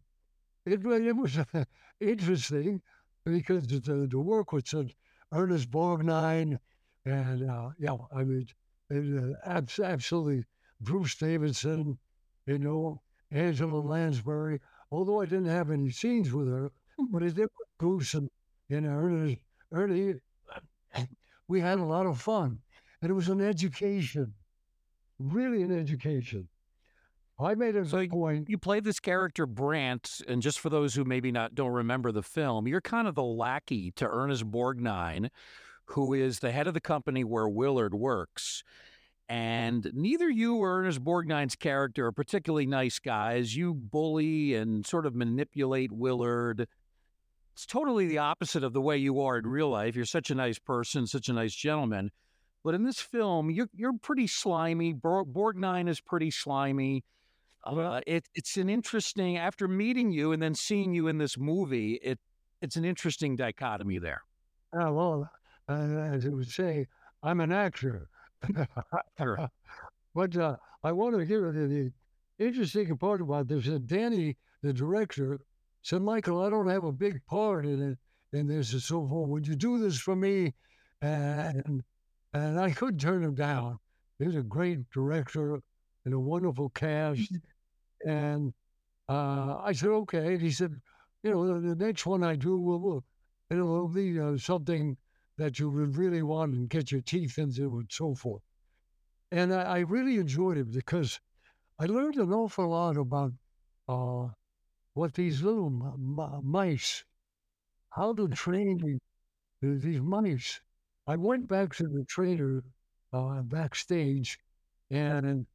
it, it was uh, interesting because the, work with uh, Ernest Borgnine and uh, yeah, I mean, it, uh, absolutely Bruce Davison, you know, Angela Lansbury. Although I didn't have any scenes with her, but I did with Bruce and, and Ernest, Ernie. We had a lot of fun, and it was an education, really an education. I made a So point. You play this character Brant, and just for those who maybe not don't remember the film, you're kind of the lackey to Ernest Borgnine, who is the head of the company where Willard works. And neither you or Ernest Borgnine's character are particularly nice guys. You bully and sort of manipulate Willard. It's totally the opposite of the way you are in real life. You're such a nice person, such a nice gentleman. But in this film, you're you're pretty slimy. Borgnine is pretty slimy. Uh, it, it's an interesting after meeting you and then seeing you in this movie. It it's an interesting dichotomy there. Uh, well, as it would say, I'm an actor. But uh, I want to hear the, the interesting part about this. And Danny, the director, said, Michael, I don't have a big part in it. And this and so forth. Would you do this for me? And and I couldn't turn him down. He's a great director and a wonderful cast. And uh, I said, okay. And he said, you know, the, the next one I do will, will it'll be uh, something that you would really want and get your teeth into and so forth. And I, I really enjoyed it because I learned an awful lot about uh, what these little m- m- mice, how to train the- the- these mice. I went back to the trainer uh, backstage and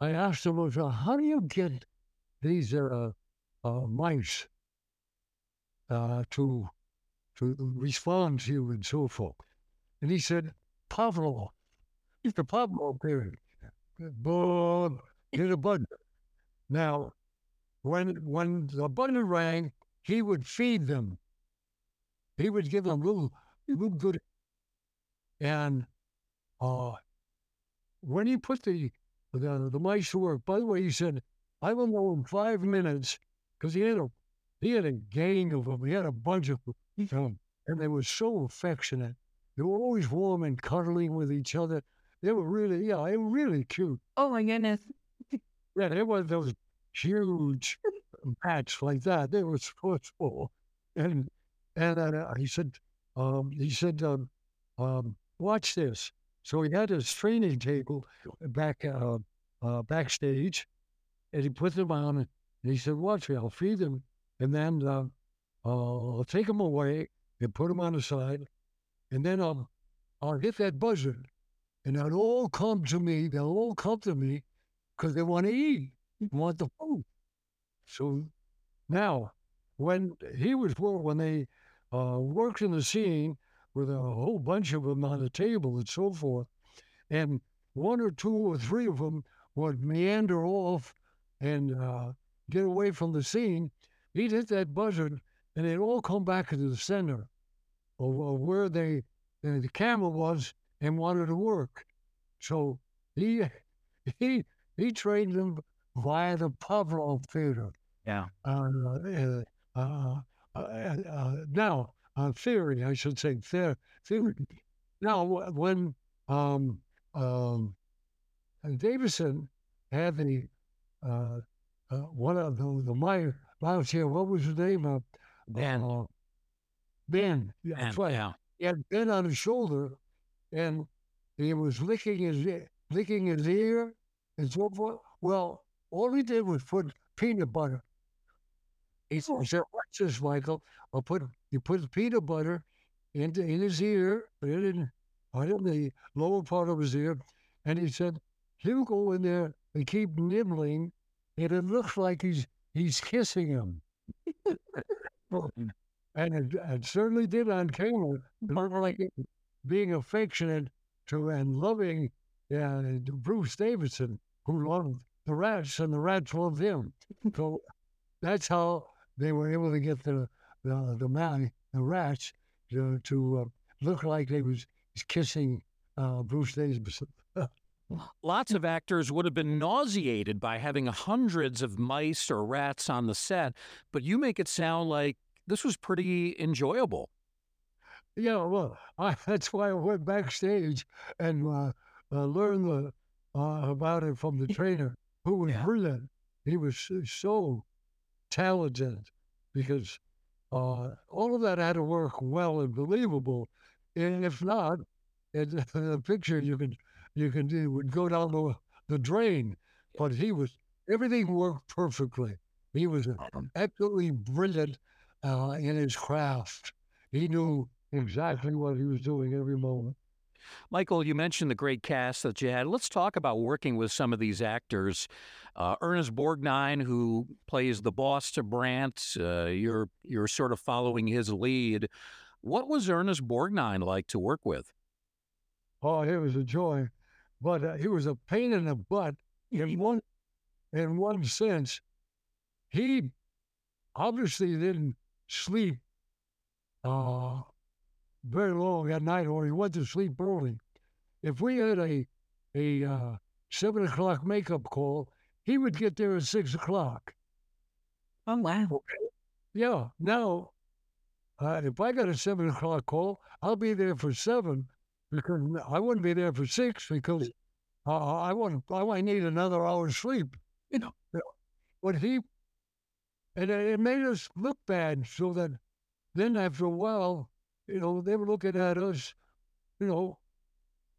I asked him, how do you get these uh, uh, mice uh, to to respond to you and so forth? And he said, Pavlov. Mr. Pavlov there. Boom. Hit a button. Now, when when the button rang, he would feed them. He would give them little, little good. And uh, when he put the, the the mice to work, by the way, he said, I will know in five minutes because he had a he had a gang of them. He had a bunch of them, and they were so affectionate. They were always warm and cuddling with each other. They were really, yeah, they were really cute. Oh my goodness. Yeah, they were those huge bats like that. They were so small. And and uh, he said, um, he said, um, um, watch this. So he had his training table back uh, uh, backstage, and he put them on. And he said, watch me, I'll feed them, and then uh, I'll take them away and put them on the side, and then I'll I'll hit that buzzer, and they'll all come to me. They'll all come to me because they want to eat, want the food. So now, when he was when they uh, worked in the scene with a whole bunch of them on the table and so forth, and one or two or three of them would meander off and uh, get away from the scene, he'd hit that buzzer and they'd all come back to the center of, of where they uh, the camera was and wanted to work. So he he he trained them via the Pavlov theater. Yeah. Uh, uh, uh, uh, uh, now, uh, theory, I should say, theory. theory. Now, when um, um, Davison had the uh, uh, one of the the my here, what was his name? Uh, Ben. uh, Ben. Yeah, And, that's right yeah. he had Ben on his shoulder, and he was licking his licking his ear and so forth. Well, all he did was put peanut butter. He said, "Watch this, Michael. I'll put you put the peanut butter into in his ear, put it in, right in the lower part of his ear, and he said he'll go in there and keep nibbling, and it looks like he's he's kissing him." and it, it certainly did on like being affectionate to and loving yeah, Bruce Davison, who loved the rats, and the rats loved him. So that's how they were able to get the the the man, the rats, to, to uh, look like they was kissing uh, Bruce Davison. Lots of actors would have been nauseated by having hundreds of mice or rats on the set, but you make it sound like this was pretty enjoyable. Yeah, well, I, that's why I went backstage and uh, uh, learned the, uh, about it from the trainer, who was Yeah. brilliant. He was so- talented because uh, all of that had to work well and believable. And if not, it, the picture you could you can do would go down the, the drain. But he was everything worked perfectly. He was absolutely brilliant uh, in his craft. He knew exactly what he was doing every moment. Michael, you mentioned the great cast that you had. Let's talk about working with some of these actors. Uh, Ernest Borgnine, who plays the boss to Brant, uh, you're you're sort of following his lead. What was Ernest Borgnine like to work with? Oh, it was a joy, but uh, he was a pain in the butt in one in one sense. He obviously didn't sleep uh, very long at night, or he went to sleep early. If we had a a uh, seven o'clock makeup call, he would get there at six o'clock. Oh wow. Yeah. Now, uh, if I got a seven o'clock call, I'll be there for seven because I wouldn't be there for six because uh, I want I might need another hour's sleep. You know. But he, and it made us look bad, so that then after a while, you know, they were looking at us, you know,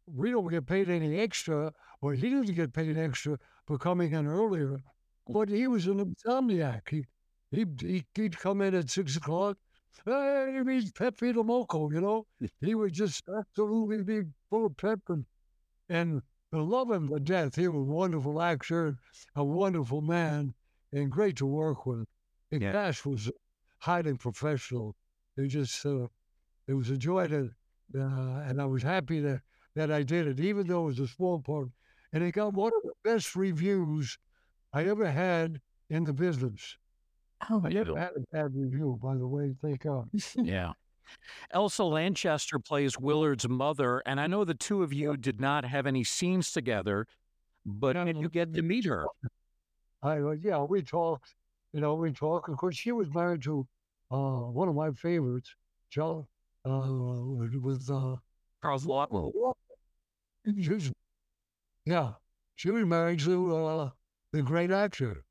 we don't get paid any extra, or he didn't get paid extra for coming in earlier. But he was an insomniac. He he'd, he'd come in at six o'clock. Hey, he's Pepe the Moco, you know. He would just absolutely be full of pep and, and love him to death. He was a wonderful actor, a wonderful man, and great to work with. And Yeah. Cash was highly professional. It just, uh, it was a joy to, uh, and I was happy that, that I did it, even though it was a small part. And it got one of the best reviews I ever had in the business. Oh, I had a bad review, by the way. Thank God. Yeah. Elsa Lanchester plays Willard's mother, and I know the two of you did not have any scenes together, but No. did you get to meet her? I yeah, we talked. You know, we talked. Of course, she was married to uh, one of my favorites, John. Uh, with with, uh, Charles Laughton. yeah, she was married to uh, the great actor,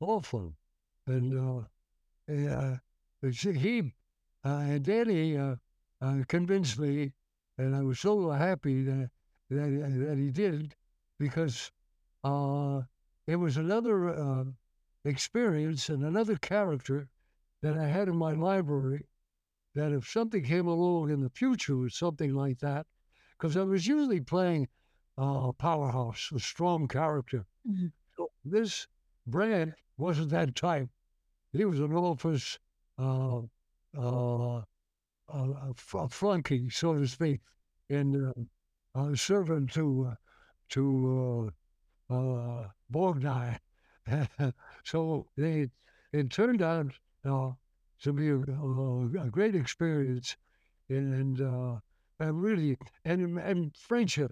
Awful, and uh, he uh, and Danny uh, uh, convinced me, and I was so happy that that, that he did because uh, it was another uh, experience and another character that I had in my library. That if something came along in the future with something like that, because I was usually playing uh, a powerhouse, a strong character. Mhm. So this Brad wasn't that type. He was an office uh, uh, a, a flunky, so to speak, and uh, a servant to uh, to uh, uh, Borgnine. so they it turned out uh, to be a, a, great experience, and uh, and really and and friendship.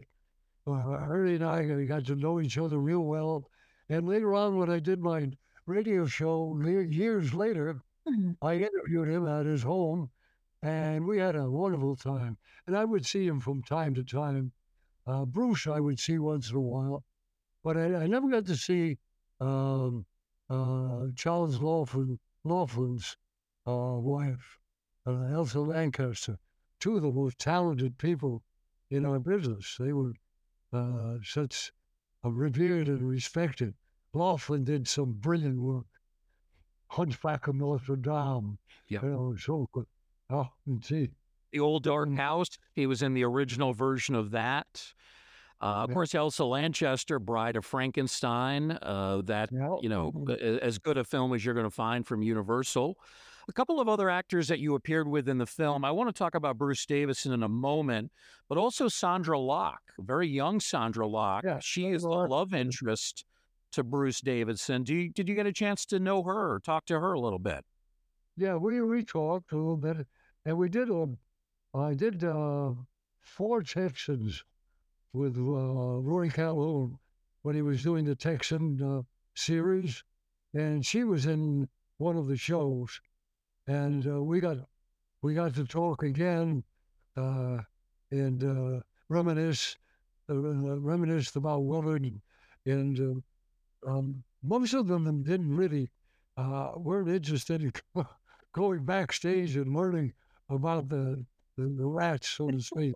Uh, Ernie and I got to know each other real well, and later on when I did my radio show years later, Mhm. I interviewed him at his home, and we had a wonderful time. And I would see him from time to time. Uh, Bruce, I would see once in a while, but I, I never got to see um, uh, Charles Laughlin, Laughlin's uh, wife, uh, Elsa Lanchester. Two of the most talented people in our business. They were uh, such uh, revered and respected. Laughton did some brilliant work. Hunchback of Notre Dame. Yeah. You know, so good. Oh, gee. The Old Dark House. He was in the original version of that. Uh, of Yeah. course, Elsa Lanchester, Bride of Frankenstein. Uh, that Yeah. you know, Mhm. as good a film as you're going to find from Universal. A couple of other actors that you appeared with in the film. I want to talk about Bruce Davison in a moment, but also Sondra Locke, very young Sondra Locke. Yeah, she is the love interest to Bruce Davison. Do you, did you get a chance to know her or talk to her a little bit? Yeah, we we talked a little bit, and we did. Uh, I did uh, four Texans with uh, Rory Calhoun when he was doing the Texan uh, series, and she was in one of the shows, and uh, we got we got to talk again uh, and uh, reminisce uh, reminisce about Willard, and um, most of them didn't really weren't interested in going backstage and learning about the the, the rats, so to speak.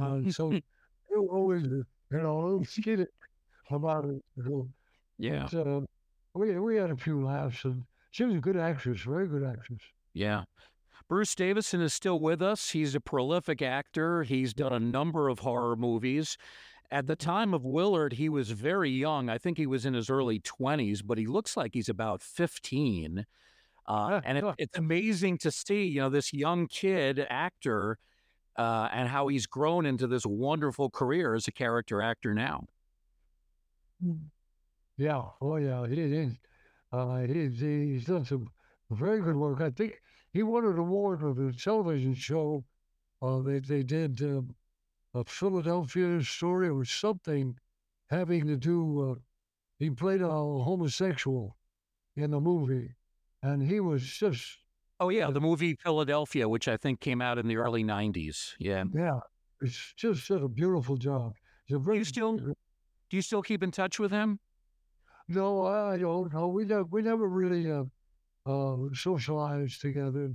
Uh, so they were always, you know, a little skinny about it. So, Yeah. so we we had a few laughs, and she was a good actress, very good actress. Yeah. Bruce Davison is still with us. He's a prolific actor. He's done a number of horror movies. At the time of Willard, he was very young. I think he was in his early 20s, but he looks like he's about 15. Uh, and it, it's amazing to see, you know, this young kid actor uh, and how he's grown into this wonderful career as a character actor now. Yeah, oh yeah, he did. Uh, he's he's done some very good work. I think he won an award for the television show. Uh, they they did um, a Philadelphia story or something having to do. Uh, he played a homosexual in the movie, and he was just Oh, yeah, the movie Philadelphia, which I think came out in the early 90s. Yeah. yeah, it's just did a beautiful job. A Do you still do you still keep in touch with him? No, I don't know. We never, we never really uh, uh, socialized together.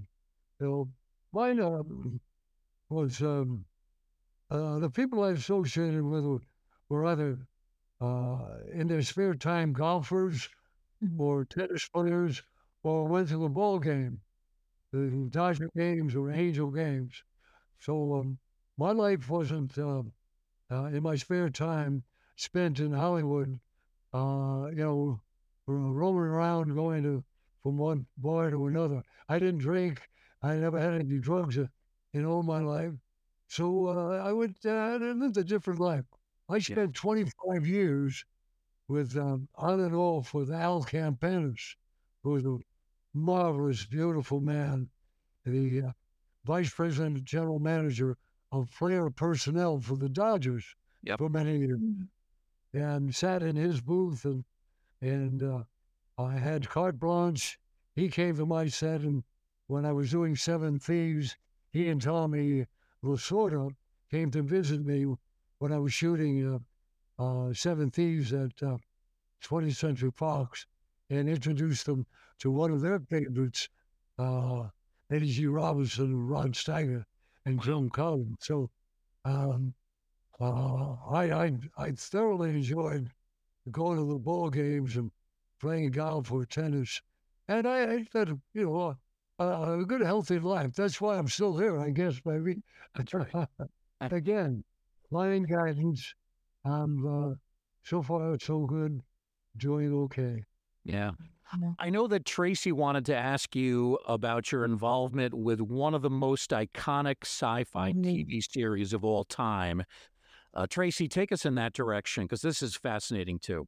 You know, mine uh, was um, uh, the people I associated with were, either uh, in their spare time golfers Mhm. or tennis players or went to the ball game, the Dodger games or Angel games. So um, my life wasn't uh, uh, in my spare time spent in Hollywood uh, you know, roaming around, going to from one bar to another. I didn't drink. I never had any drugs in all my life. So uh, I went uh, I lived a different life. I spent 25 years with um, on and off with Al Campanis, who was a marvelous, beautiful man, the uh, vice president and general manager of player personnel for the Dodgers Yep. for many years and sat in his booth and and uh, I had carte blanche. He came to my set, and when I was doing Seven Thieves, he and Tommy Lasorda came to visit me when I was shooting uh, uh, Seven Thieves at uh, 20th Century Fox, and introduced them to one of their favorites, uh, Eddie G. Robinson, Rod Steiger, and Jim Collins. So um, uh, I, I I thoroughly enjoyed going to the ball games and playing golf or tennis, and I, I had you know a, a good healthy life. That's why I'm still here, I guess, maybe. That's right. Again, line guidance. I'm uh, so far so good, doing okay. Yeah. Yeah. I know that Tracy wanted to ask you about your involvement with one of the most iconic sci fi Mhm. TV series of all time. Uh, Tracy, take us in that direction because this is fascinating too.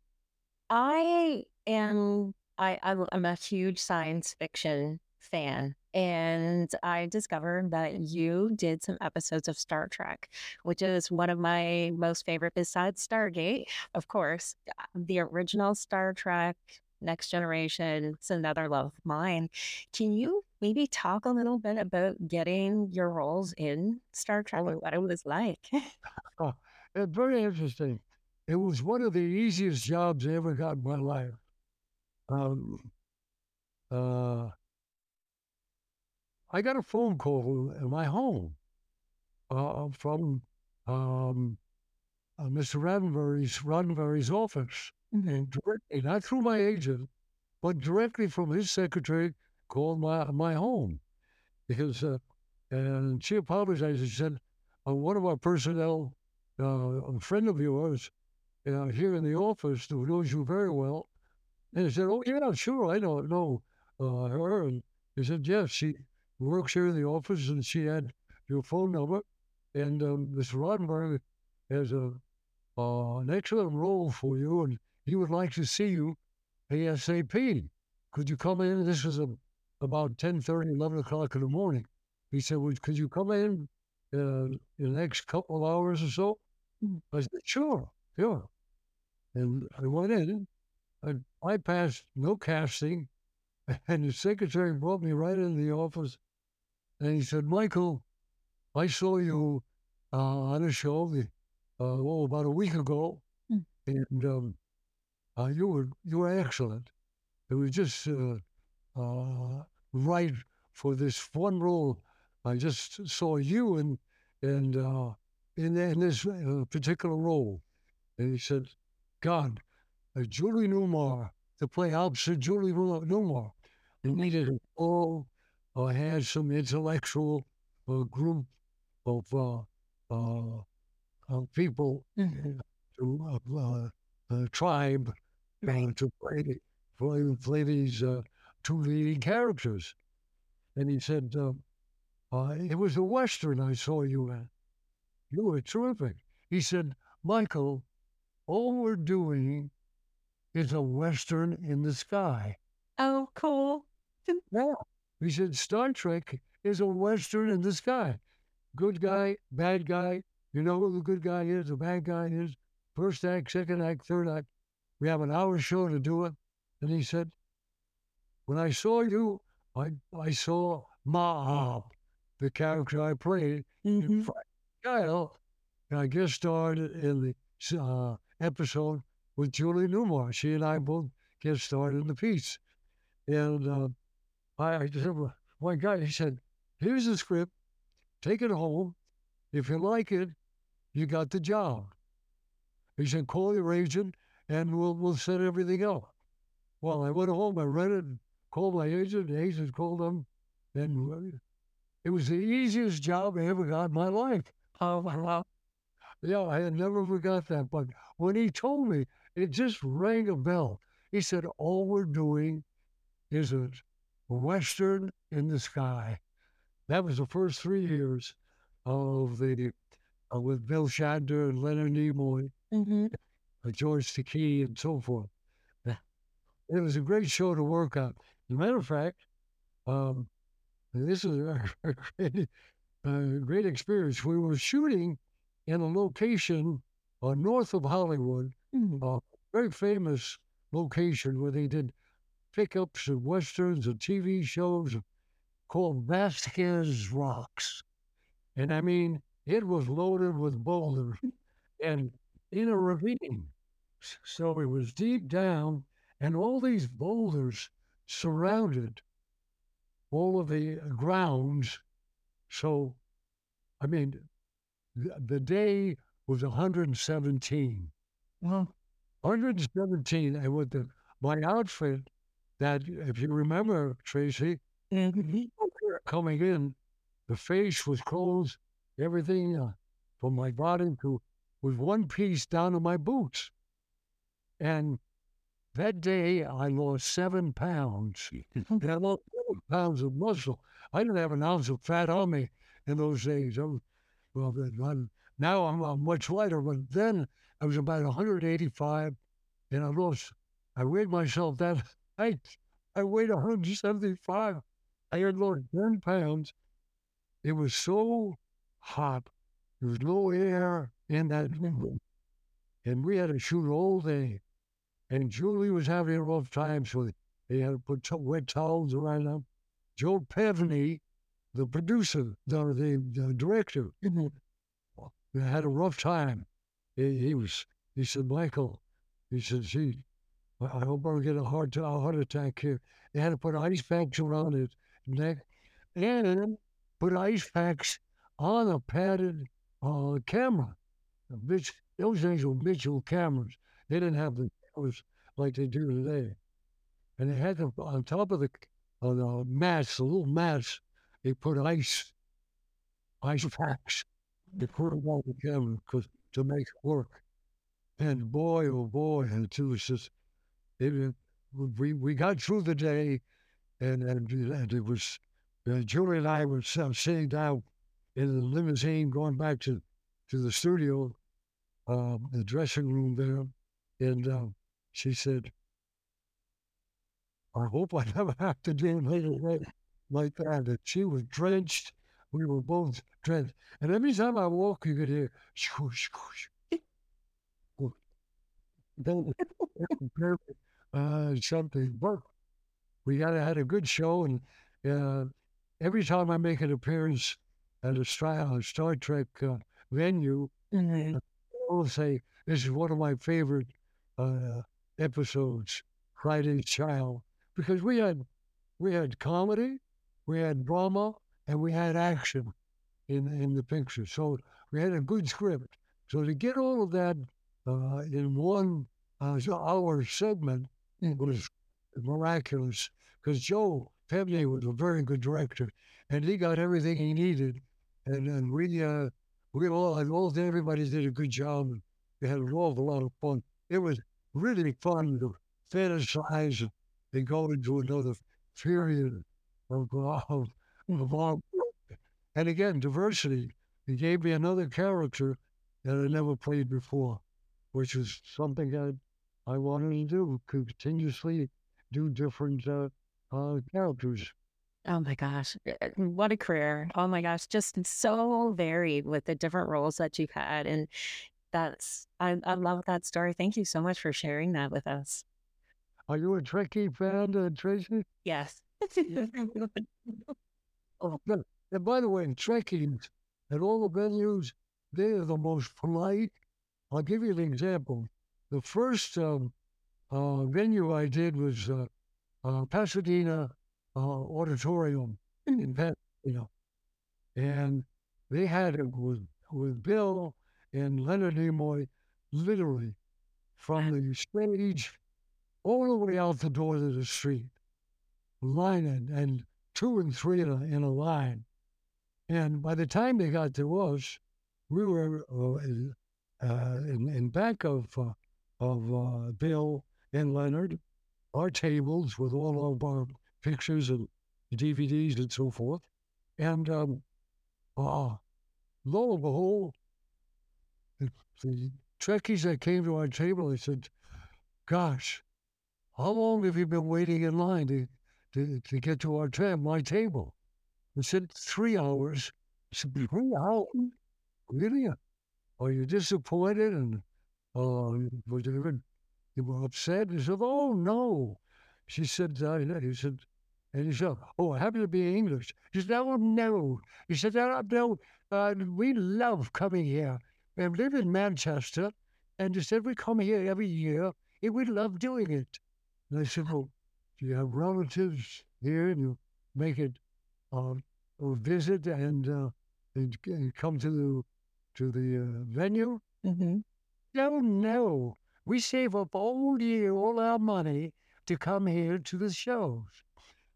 I am I I'm I'm a huge science fiction fan and I discovered that you did some episodes of Star Trek, which is one of my most favorite besides Stargate, of course. uh, The original Star Trek, Next Generation, it's another love of mine. Can you maybe talk a little bit about getting your roles in Star Trek and what it was like? Oh, it's very interesting. It was one of the easiest jobs I ever got in my life. Um, uh, I got a phone call in my home uh, from um, uh, Mr. Roddenberry's, Roddenberry's office, and directly, not through my agent, but directly from his secretary, called my my home because uh, and she apologized and said, uh, one of our personnel, uh, a friend of yours, uh, here in the office who knows you very well, and he said, "Oh yeah, sure, I don't know uh, her." And he said, "Yes, she works here in the office, and she had your phone number, and um, Mr. Roddenberry has a uh, an excellent role for you, and he would like to see you ASAP. Could you come in? This was a, about 10, 11 o'clock in the morning. He said, well, could you come in uh, in the next couple of hours or so? Mm. I said, sure, sure. And I went in, and I passed no casting, and the secretary brought me right into the office, and he said, Michael, I saw you uh, on a show the, uh, oh, about a week ago, Mm. and um, uh, you were you were excellent. It was just uh, uh, right for this one role. I just saw you and and uh, in in this uh, particular role, and he said, "God, uh, Julie Newmar to play opposite Julie Newmar. He needed a uh, had some intellectual uh, group of uh, uh, uh, people Mhm. to uh, uh, tribe uh, to play play, play these uh, two leading characters. And he said, "It was a western I saw you in. You were terrific." He said, "Michael, all we're doing is a western in the sky." Oh, cool. Yeah. He said, "Star Trek is a western in the sky. Good guy, bad guy. You know who the good guy is, the bad guy is. First act, second act, third act. We have an hour show to do it." And he said, "When I saw you, I I saw Maab, the character I played, Mhm. Kyle, and I guest starred in the uh, episode with Julie Newmar. She and I both guest starred in the piece. And uh, I, I "Well, oh my God, he said, here's the script, take it home. If you like it, you got the job. He said, call your agent and we'll, we'll set everything up. Well, I went home, I read it, called my agent, the agent called them, and it was the easiest job I ever got in my life. Yeah, I had never forgot that. But when he told me, it just rang a bell. He said, All we're doing is a Western in the sky. That was the first three years of the, uh, with Bill Shatner and Leonard Nimoy, hmm uh, George Takei, and so forth. It was a great show to work on. As a matter of fact, um, this is a, great, uh, great experience. We were shooting in a location uh, north of Hollywood, Mhm. a very famous location where they did pickups and westerns and TV shows called Vasquez Rocks. And I mean, it was loaded with boulders and in a ravine. So it was deep down, and all these boulders surrounded all of the grounds. So, I mean, the, day was 117. Well, 117. And with the, my outfit, that, if you remember, Tracy, mhm. coming in, the face was closed, everything uh, from my body to was one piece down to my boots. And that day I lost seven pounds. I lost seven pounds of muscle. I didn't have an ounce of fat on me in those days. I was, well, I'm- now I'm, I'm much lighter, but then I was about 185 and I lost, I weighed myself that, I, I weighed 175. I had lost 10 pounds. It was so hot. There was no air in that room. And we had to shoot all day. And Julie was having a rough time, so they had to put to- wet towels around them. Joe Pevney, the producer, the, the, the director, had a rough time. He, he was, he said, Michael, he said, gee, I hope I don't get a heart, a heart attack here. They had to put ice packs around his neck and put ice packs on a padded uh, camera. A Mitch, those things were Mitchell cameras. They didn't have the cameras like they do today. And they had to, on top of the, of the mats, the little mats, they put ice, ice packs. They put them on the camera 'cause- to make it work. And boy, oh boy, and it was just, it, we, we got through the day and, and, and it was, uh, Julie and I were s- sitting down in the limousine going back to, to the studio, um, the dressing room there. And um, she said, I hope I never have to do anything like, like that. And she was drenched. We were both drenched. And every time I walk, you could hear, swoosh, swoosh. then uh, something. But we got had a good show, and uh, every time I make an appearance at a Star, Star Trek uh, venue, Mhm. I will say this is one of my favorite uh, episodes, Friday's Child, because we had we had comedy, we had drama, and we had action in in the picture. So we had a good script. So to get all of that uh, in one uh, hour segment was miraculous because Joe Pevney was a very good director, and he got everything he needed, and we uh, we all and all everybody did a good job. We had an awful lot of fun. It was really fun to fantasize and go into another period of, of, of our and again, diversity. He gave me another character that I never played before, which was something that I wanted to do, continuously do different uh, uh, characters. Oh my gosh. uh, uh, What a career. Oh my gosh. Just so varied with the different roles that you've had. And that's, I, I love that story. Thank you so much for sharing that with us. Are you a Trekkie fan, uh, Tracy? Yes. Oh, good. And by the way, Trekkies at all the venues, they are the most polite. I'll give you an example. The first um, uh, venue I did was uh, uh, Pasadena Auditorium in Pasadena. And they had it with, with Bill and Leonard Nimoy literally from the stage all the way out the door to the street, lining and two and three in a, in a line. And by the time they got to us, we were uh, in, uh, in, in back of uh, of uh, Bill and Leonard, our tables with all of our pictures and DVDs and so forth. And um, uh, lo and behold, the, the Trekkies that came to our table, they said, "Gosh, how long have you been waiting in line to to, to get to our ta- my table?" I said, three hours. I said, three hours? Really? Are you disappointed? And uh, was even- you were upset? He said, oh, no. She said, uh, he said, and he said, oh, I happen to be English. She said, oh, no. He said, no, no uh, we love coming here. We live in Manchester, and he said, we come here every year, and we love doing it. And I said, well, do you have relatives here? And you make it um, or visit and, uh, and, and come to the to the uh, venue? hmm No, no. We save up all year, all our money to come here to the shows.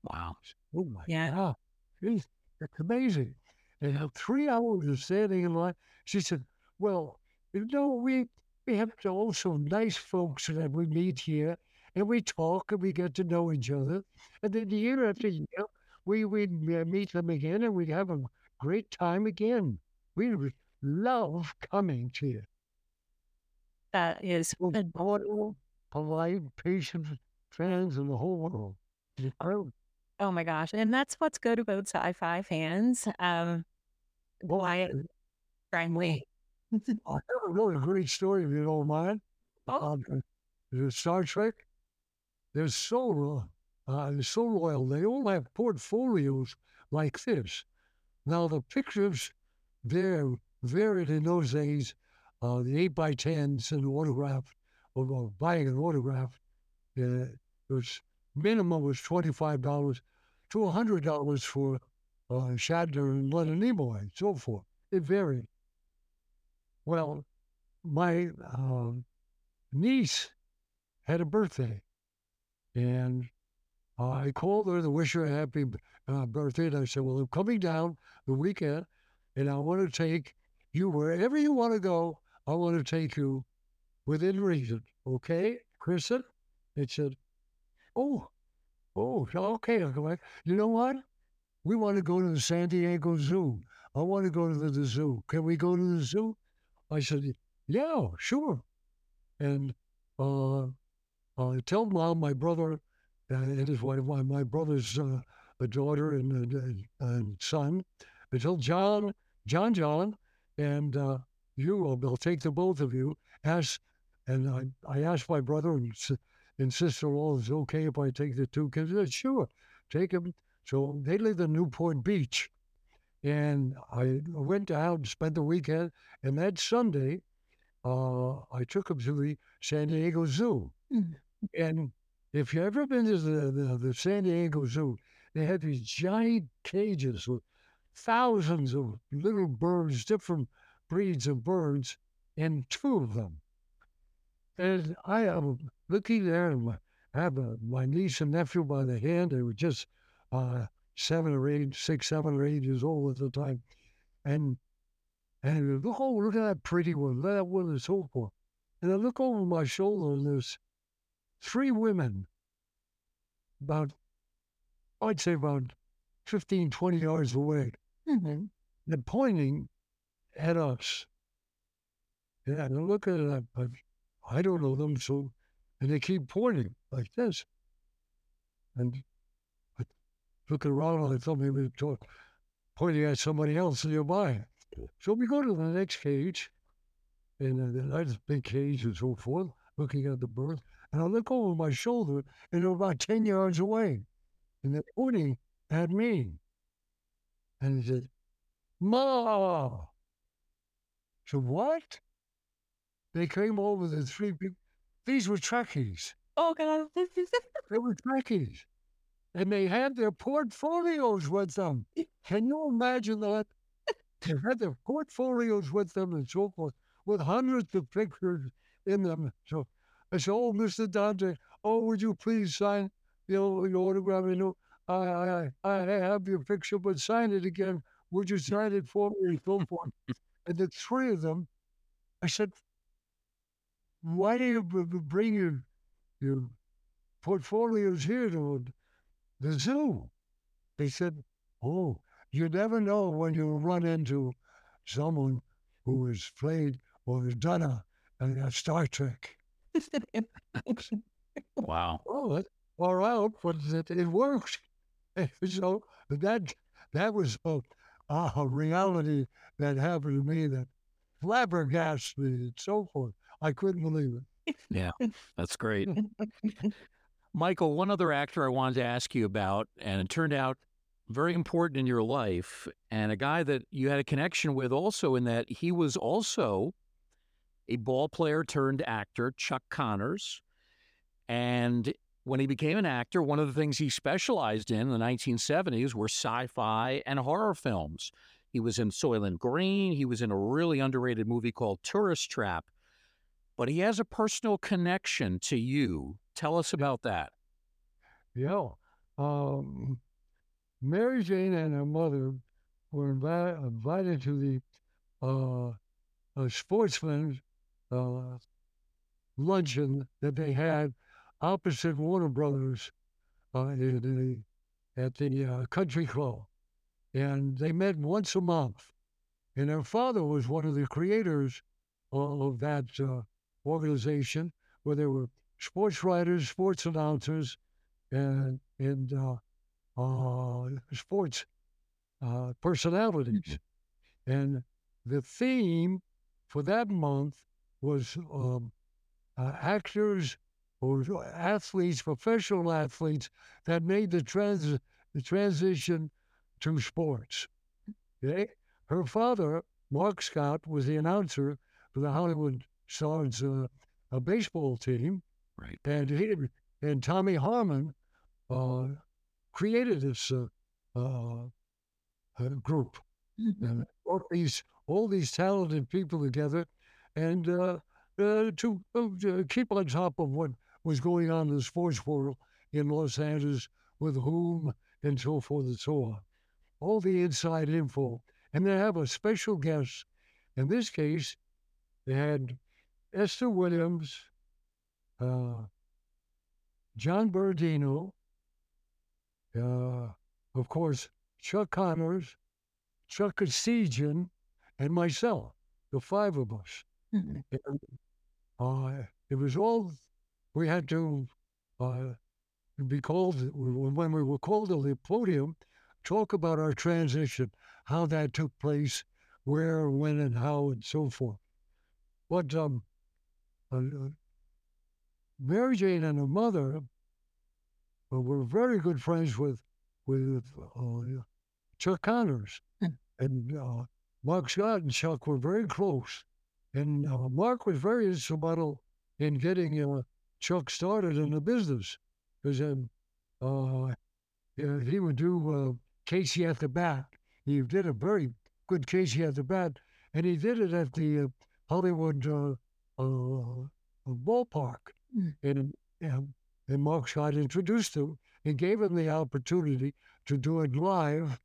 Wow. Oh my Yeah. God, Jeez, that's amazing. And uh, three hours of standing in line. She said, "Well, you know, we we have to also nice folks that we meet here, and we talk and we get to know each other, and then year after year, we we meet them again, and we have a great time again. We love coming to you. That is Well, ad- Wonderful, polite, patient fans in the whole world. Oh my gosh. And that's what's good about sci-fi fans. Um, Well, quiet, friendly. I have a really great story if you don't mind. Oh, Um, Star Trek. They're so uh, they're so loyal. They all have portfolios like this. Now the pictures, they're varied in those days. Uh, the eight by tens and autograph, or, or buying an autograph, uh, was minimum was twenty five dollars to hundred dollars for uh, Shatner and Leonard Nimoy and so forth. It varied. Well, my um, niece had a birthday, and uh, I called her to wish her a happy uh, birthday. And I said, "Well, I'm coming down the weekend, and I want to take you wherever you want to go. I want to take you within reason, okay, Kristen?" It said, "Oh, oh, okay." You know what? We want to go to the San Diego Zoo. I want to go to the zoo. Can we go to the zoo? I said, yeah, sure. And uh, uh, tell mom, my brother, and his wife, my, my brother's uh, a daughter and, and, and son. I tell John, John, John, and uh, you, they'll take the both of you as And I, I asked my brother and, and sister-in-law, is okay if I take the two kids? They said, sure, take them. So they lived in Newport Beach. And I went down and spent the weekend. And that Sunday, uh, I took them to the San Diego Zoo. Mm. And if you've ever been to the, the, the San Diego Zoo, they had these giant cages with thousands of little birds, different breeds of birds, and two of them. And I am looking there, and my, I have a, my niece and nephew by the hand. They were just uh, seven or eight, six, seven or eight years old at the time. And and look, oh, look at that pretty one, look at that one, and so forth. And I look over my shoulder, and there's three women, about, I'd say about 15, 20 yards away. Mhm. They're pointing Yeah, and I look at it, I, I, don't know them, so, and they keep pointing like this. And I look around, and I thought maybe talk- pointing at somebody else nearby. So we go to the next cage, and uh, the nice big cage and so forth, looking at the birds. And I look over my shoulder, and they're about 10 yards away. And they're pointing at me. And he said, Ma. So what? They came over the three people. These were Trekkies. Oh God, They were Trekkies. And they had their portfolios with them. Can you imagine that? They had their portfolios with them and so forth, with hundreds of pictures in them. So I said, Oh, Mr. Dante, oh, would you please sign, you know, your autograph? You know, I, I, I have your picture, but sign it again. Would you sign it for me and so forth? And the three of them, I said, why do you bring your, your portfolios here to the zoo? They said, oh, you never know when you run into someone who has played or has done a, a, Star Trek. Wow. Oh, far out, but it, it worked. so that that was a, Uh, a reality that happened to me that flabbergasted me and so forth. I couldn't believe it. Yeah, that's great. Michael, one other actor I wanted to ask you about, and it turned out very important in your life, and a guy that you had a connection with also in that he was also a ball player turned actor, Chuck Connors. And when he became an actor, one of the things he specialized in in the 1970s were sci fi and horror films. He was in Soylent Green, he was in a really underrated movie called Tourist Trap but he has a personal connection to you. Tell us about that. Yeah. Um, Mary Jane and her mother were invi- invited to the uh, uh, sportsman uh, luncheon that they had opposite Warner Brothers uh, in the, at the uh, country club. And they met once a month. And her father was one of the creators of, that uh, organization where there were sports writers, sports announcers, and and uh, uh, sports uh, personalities. And the theme for that month was um, uh, actors or athletes, professional athletes that made the trans the transition to sports. Okay? Her father, Mark Scott, was the announcer for the Hollywood Stars uh, a baseball team, Right. and he and Tommy Harmon uh, created this uh, uh, uh, group and brought these all these talented people together, and uh, uh, to uh, to keep on top of what was going on in the sports world in Los Angeles with whom and so forth and so on. All the inside info, and they have a special guest. In this case, they had Esther Williams, uh, John Beradino, uh, of course, Chuck Connors, Chuck Kasijian, and myself, the five of us. Mhm. And, uh, it was all we had to uh, be called when we were called to the podium, talk about our transition, how that took place, where, when, and how, and so forth. But um, uh, Mary Jane and her mother uh, were very good friends with with uh, Chuck Connors, Mm. and uh, Mark Scott and Chuck were very close. And uh, Mark was very instrumental in getting uh, Chuck started in the business because um, uh, he would do uh, Casey at the bat. He did a very good Casey at the bat, and he did it at the uh, Hollywood uh, uh, ballpark. Mm. And, and and Mark Scott introduced him and gave him the opportunity to do it live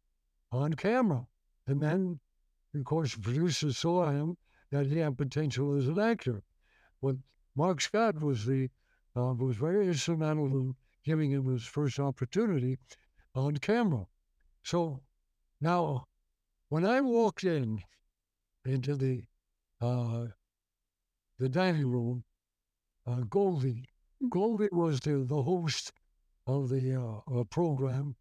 on camera. And then, of course, the producers saw him that he had potential as an actor. But Mark Scott was the uh, was very instrumental in giving him his first opportunity on camera. So now, when I walked in into the uh, the dining room, uh, Goldie, Goldie was the, the host of the uh, uh, program,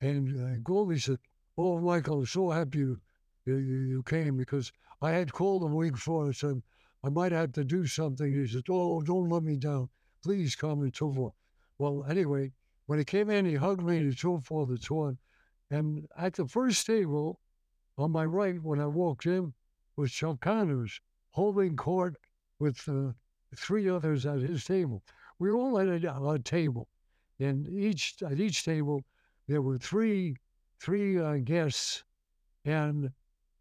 and uh, Goldie said, "Oh, Michael, I'm so happy you, you, you came because I had called a week before and said I might have to do something." He said, "Oh, don't let me down. Please come and so forth." Well, anyway, when he came in, he hugged me and so forth and so on. And at the first table, on my right, when I walked in, was Chuck Connors holding court with uh, three others at his table. We were all at a, a table, and each at each table there were three three uh, guests, and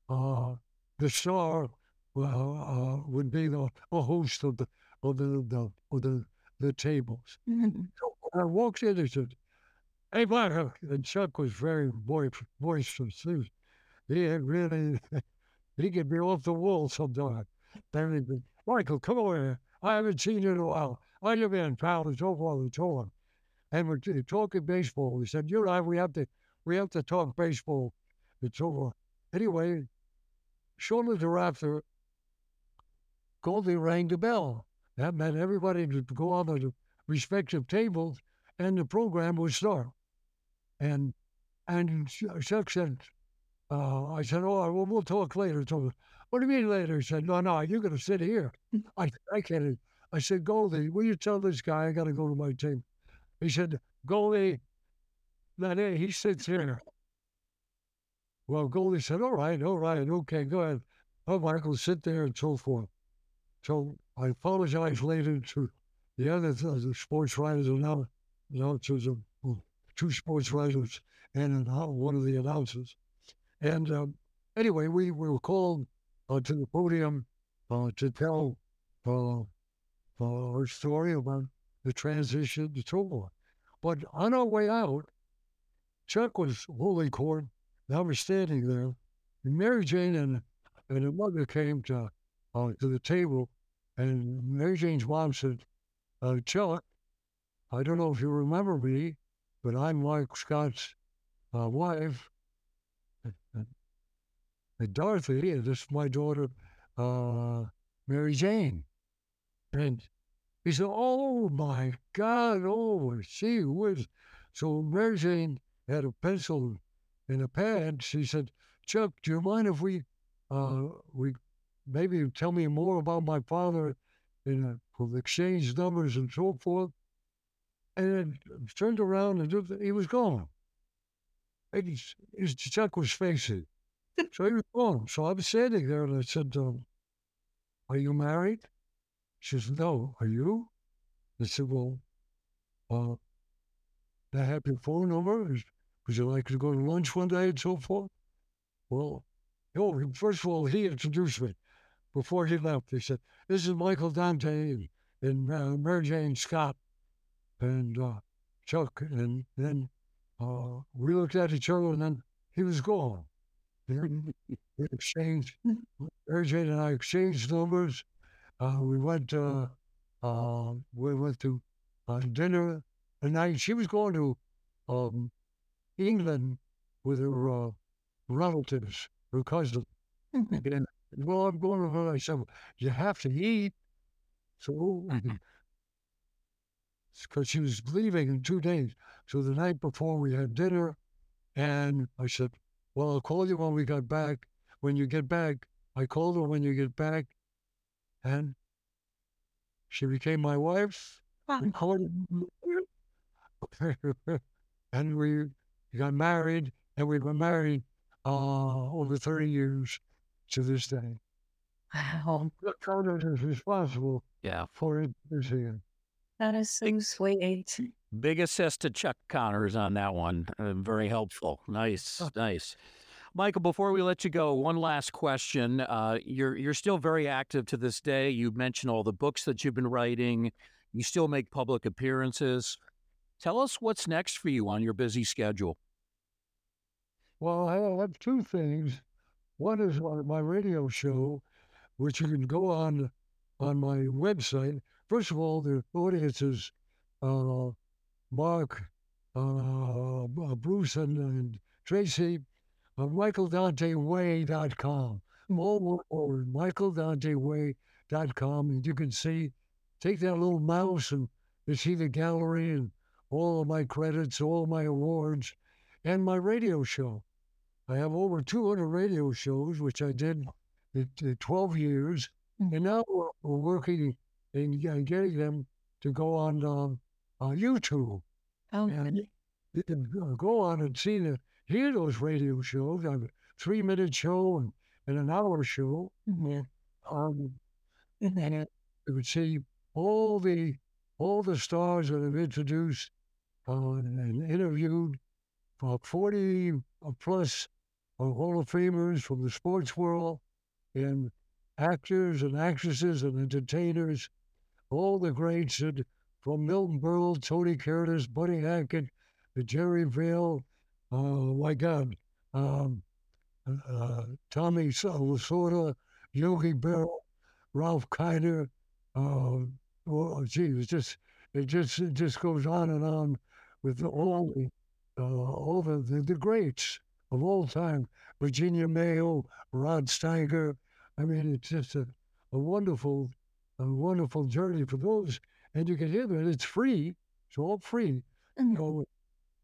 uh, the star uh, uh, would be the, host of the of the, of the, the tables. Mhm. I walked in and said, Hey, Michael. And Chuck was very boisterous. He, he had really, he could be off the wall sometimes. Then he'd be, Michael, come over here. I haven't seen you in a while. I live in town and so forth and so on. And we're talking baseball. He said, You and I, we have to, we have to talk baseball and so forth. Anyway, shortly thereafter, Goldie rang the bell. That meant everybody to go on to the respective tables and the program would start. And and Chuck said, uh, I said, oh, well, we'll talk later. So, what do you mean later? He said, no, no, you're going to sit here. I, I can't. I said, Goldie, will you tell this guy I got to go to my team? He said, Goldie, that eh, he sits here. Well, Goldie said, all right, all right, okay, go ahead. Oh, Michael, sit there and so forth. So I apologize later to the other th- the sports writers and now announcers, of, well, two sports writers and an, one of the announcers. And um, anyway, we were called uh, to the podium uh, to tell uh, uh, our story about the transition to forth. But on our way out, Chuck was holding court. I was standing there, and Mary Jane and and her mother came to uh, to the table, and Mary Jane's mom said, uh, "Chuck, I don't know if you remember me, but I'm Mike Scott's uh, wife, and Dorothy, and this is my daughter, uh, Mary Jane." And he said, "Oh my God! Oh, she was." So Mary Jane had a pencil and a pad. She said, "Chuck, do you mind if we, uh, we maybe tell me more about my father and uh, exchange numbers and so forth?" And then turned around and he was gone. And he's, his Chuck was facing. So he was gone. So I was standing there and I said, um, Are you married? She says, No. Are you? I said, Well, uh, I have your phone number. Would you like to go to lunch one day and so forth? Well, oh, first of all, he introduced me before he left. He said, This is Michael Dante and, uh, Mary Jane Scott and uh, Chuck. And then uh, we looked at each other and then he was gone. We exchanged, Mary Jane and I exchanged numbers. Uh, we went, uh, uh, we went to uh, dinner and night. She was going to um, England with her uh, relatives, her cousin. And, well, I'm going to her. I said, you have to eat. So, because she was leaving in two days. So the night before we had dinner, and I said, well, I'll call you when we got back. When you get back, I called her when you get back, and She became my wife. and we got married, and we've been married uh, over 30 years to this day. Wow. Connor is responsible Yeah. for it this year. That is so sweet. Big assist to Chuck Connors on that one. Uh, very helpful. Nice, nice. Michael, before we let you go, one last question. Uh, you're you're still very active to this day. You mentioned all the books that you've been writing. You still make public appearances. Tell us what's next for you on your busy schedule. Well, I have two things. One is on my radio show, which you can go on on my website. First of all, the audience is uh, Mark, uh, Bruce, and, and Tracy on michaeldanteway.com. All or michaeldanteway.com, and you can see, take that little mouse and you see the gallery and all of my credits, all of my awards, and my radio show. I have over 200 radio shows, which I did in, in 12 years, and now we're, we're working in getting them to go on um, uh, YouTube Oh, and go on and see the hear those radio shows. I have a three minute show and, and an hour show. Mhm. Um, and you would see all the all the stars that I've introduced uh, and interviewed, for forty uh, plus uh, Hall of Famers from the sports world, and actors and actresses and entertainers, all the greats that, from Milton Berle, Tony Curtis, Buddy Hackett, to Jerry Vale, uh, my God, um, uh, Tommy Lasorda, Yogi Berra, Ralph Kiner, uh, well, gee, it's just it just it just goes on and on with all the uh, all the, the, the greats of all time. Virginia Mayo, Rod Steiger. I mean, it's just a, a wonderful, a wonderful journey for those. And you can hear them. It's free. It's all free. Mhm. Go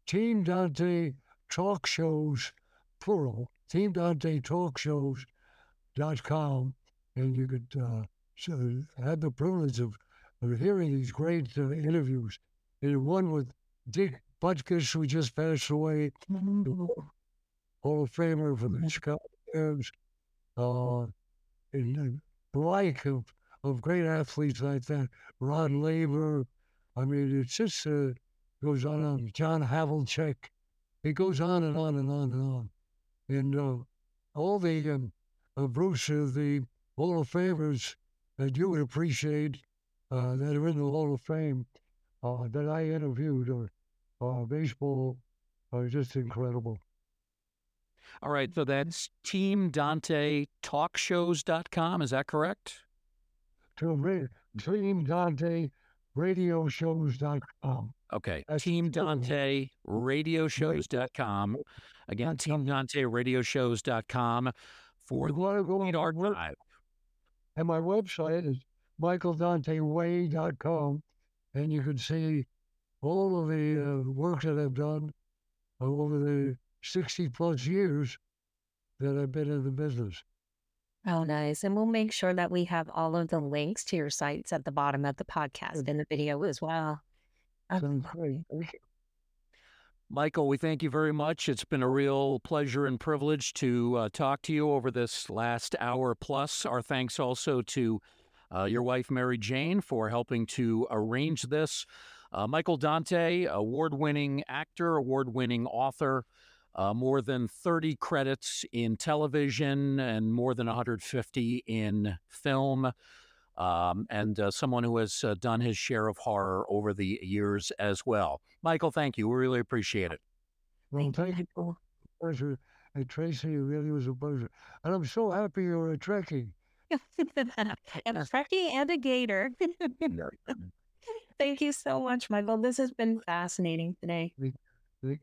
Team Dante Talk Shows, plural. Team Dante Talk Shows dot com, and you could uh, so had the privilege of, of hearing these great uh, interviews. And one with Dick Butkus, who just passed away, Mhm. Hall of Famer for the Chicago Bears, uh, and the like of, of great athletes like that. Rod Laver. I mean, it's just uh, goes on and on. John Havlicek. It goes on and on and on and on. And uh, all the um, uh, Bruce, uh, the Hall of Famers that you would appreciate uh, that are in the Hall of Fame uh, that I interviewed are uh, baseball are just incredible. All right, so that's teamdantetalkshows.com. Is that correct? To Team Dante radioshows.com. Okay. That's- teamdanteradioshows.com. Again, teamdanteradioshows.com for You the want to go complete on my web- archive. and my website is michaeldanteway.com, and you can see all of the uh, work that I've done over the 60 plus years that I've been in the business. Oh, nice. And we'll make sure that we have all of the links to your sites at the bottom of the podcast and the video as well. Sounds great. Michael, we thank you very much. It's been a real pleasure and privilege to uh, talk to you over this last hour plus. Our thanks also to uh, your wife, Mary Jane, for helping to arrange this. Uh, Michael Dante, award winning actor, award winning author, uh, more than 30 credits in television and more than 150 in film. Um, and uh, someone who has uh, done his share of horror over the years as well. Michael, thank you. We really appreciate it. Well, thank you. Michael. Pleasure. And Tracy, it really was a pleasure. And I'm so happy you're a Trekkie. and a Trekkie and a gator. Thank you so much, Michael. This has been fascinating today. Thank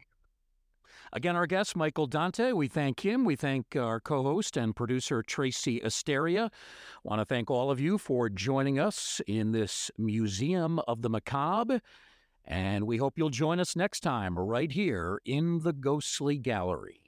Again, our guest, Michael Dante, we thank him. We thank our co host and producer, Tracy Asteria. want to thank all of you for joining us in this Museum of the Macabre. And we hope you'll join us next time right here in the Ghostly Gallery.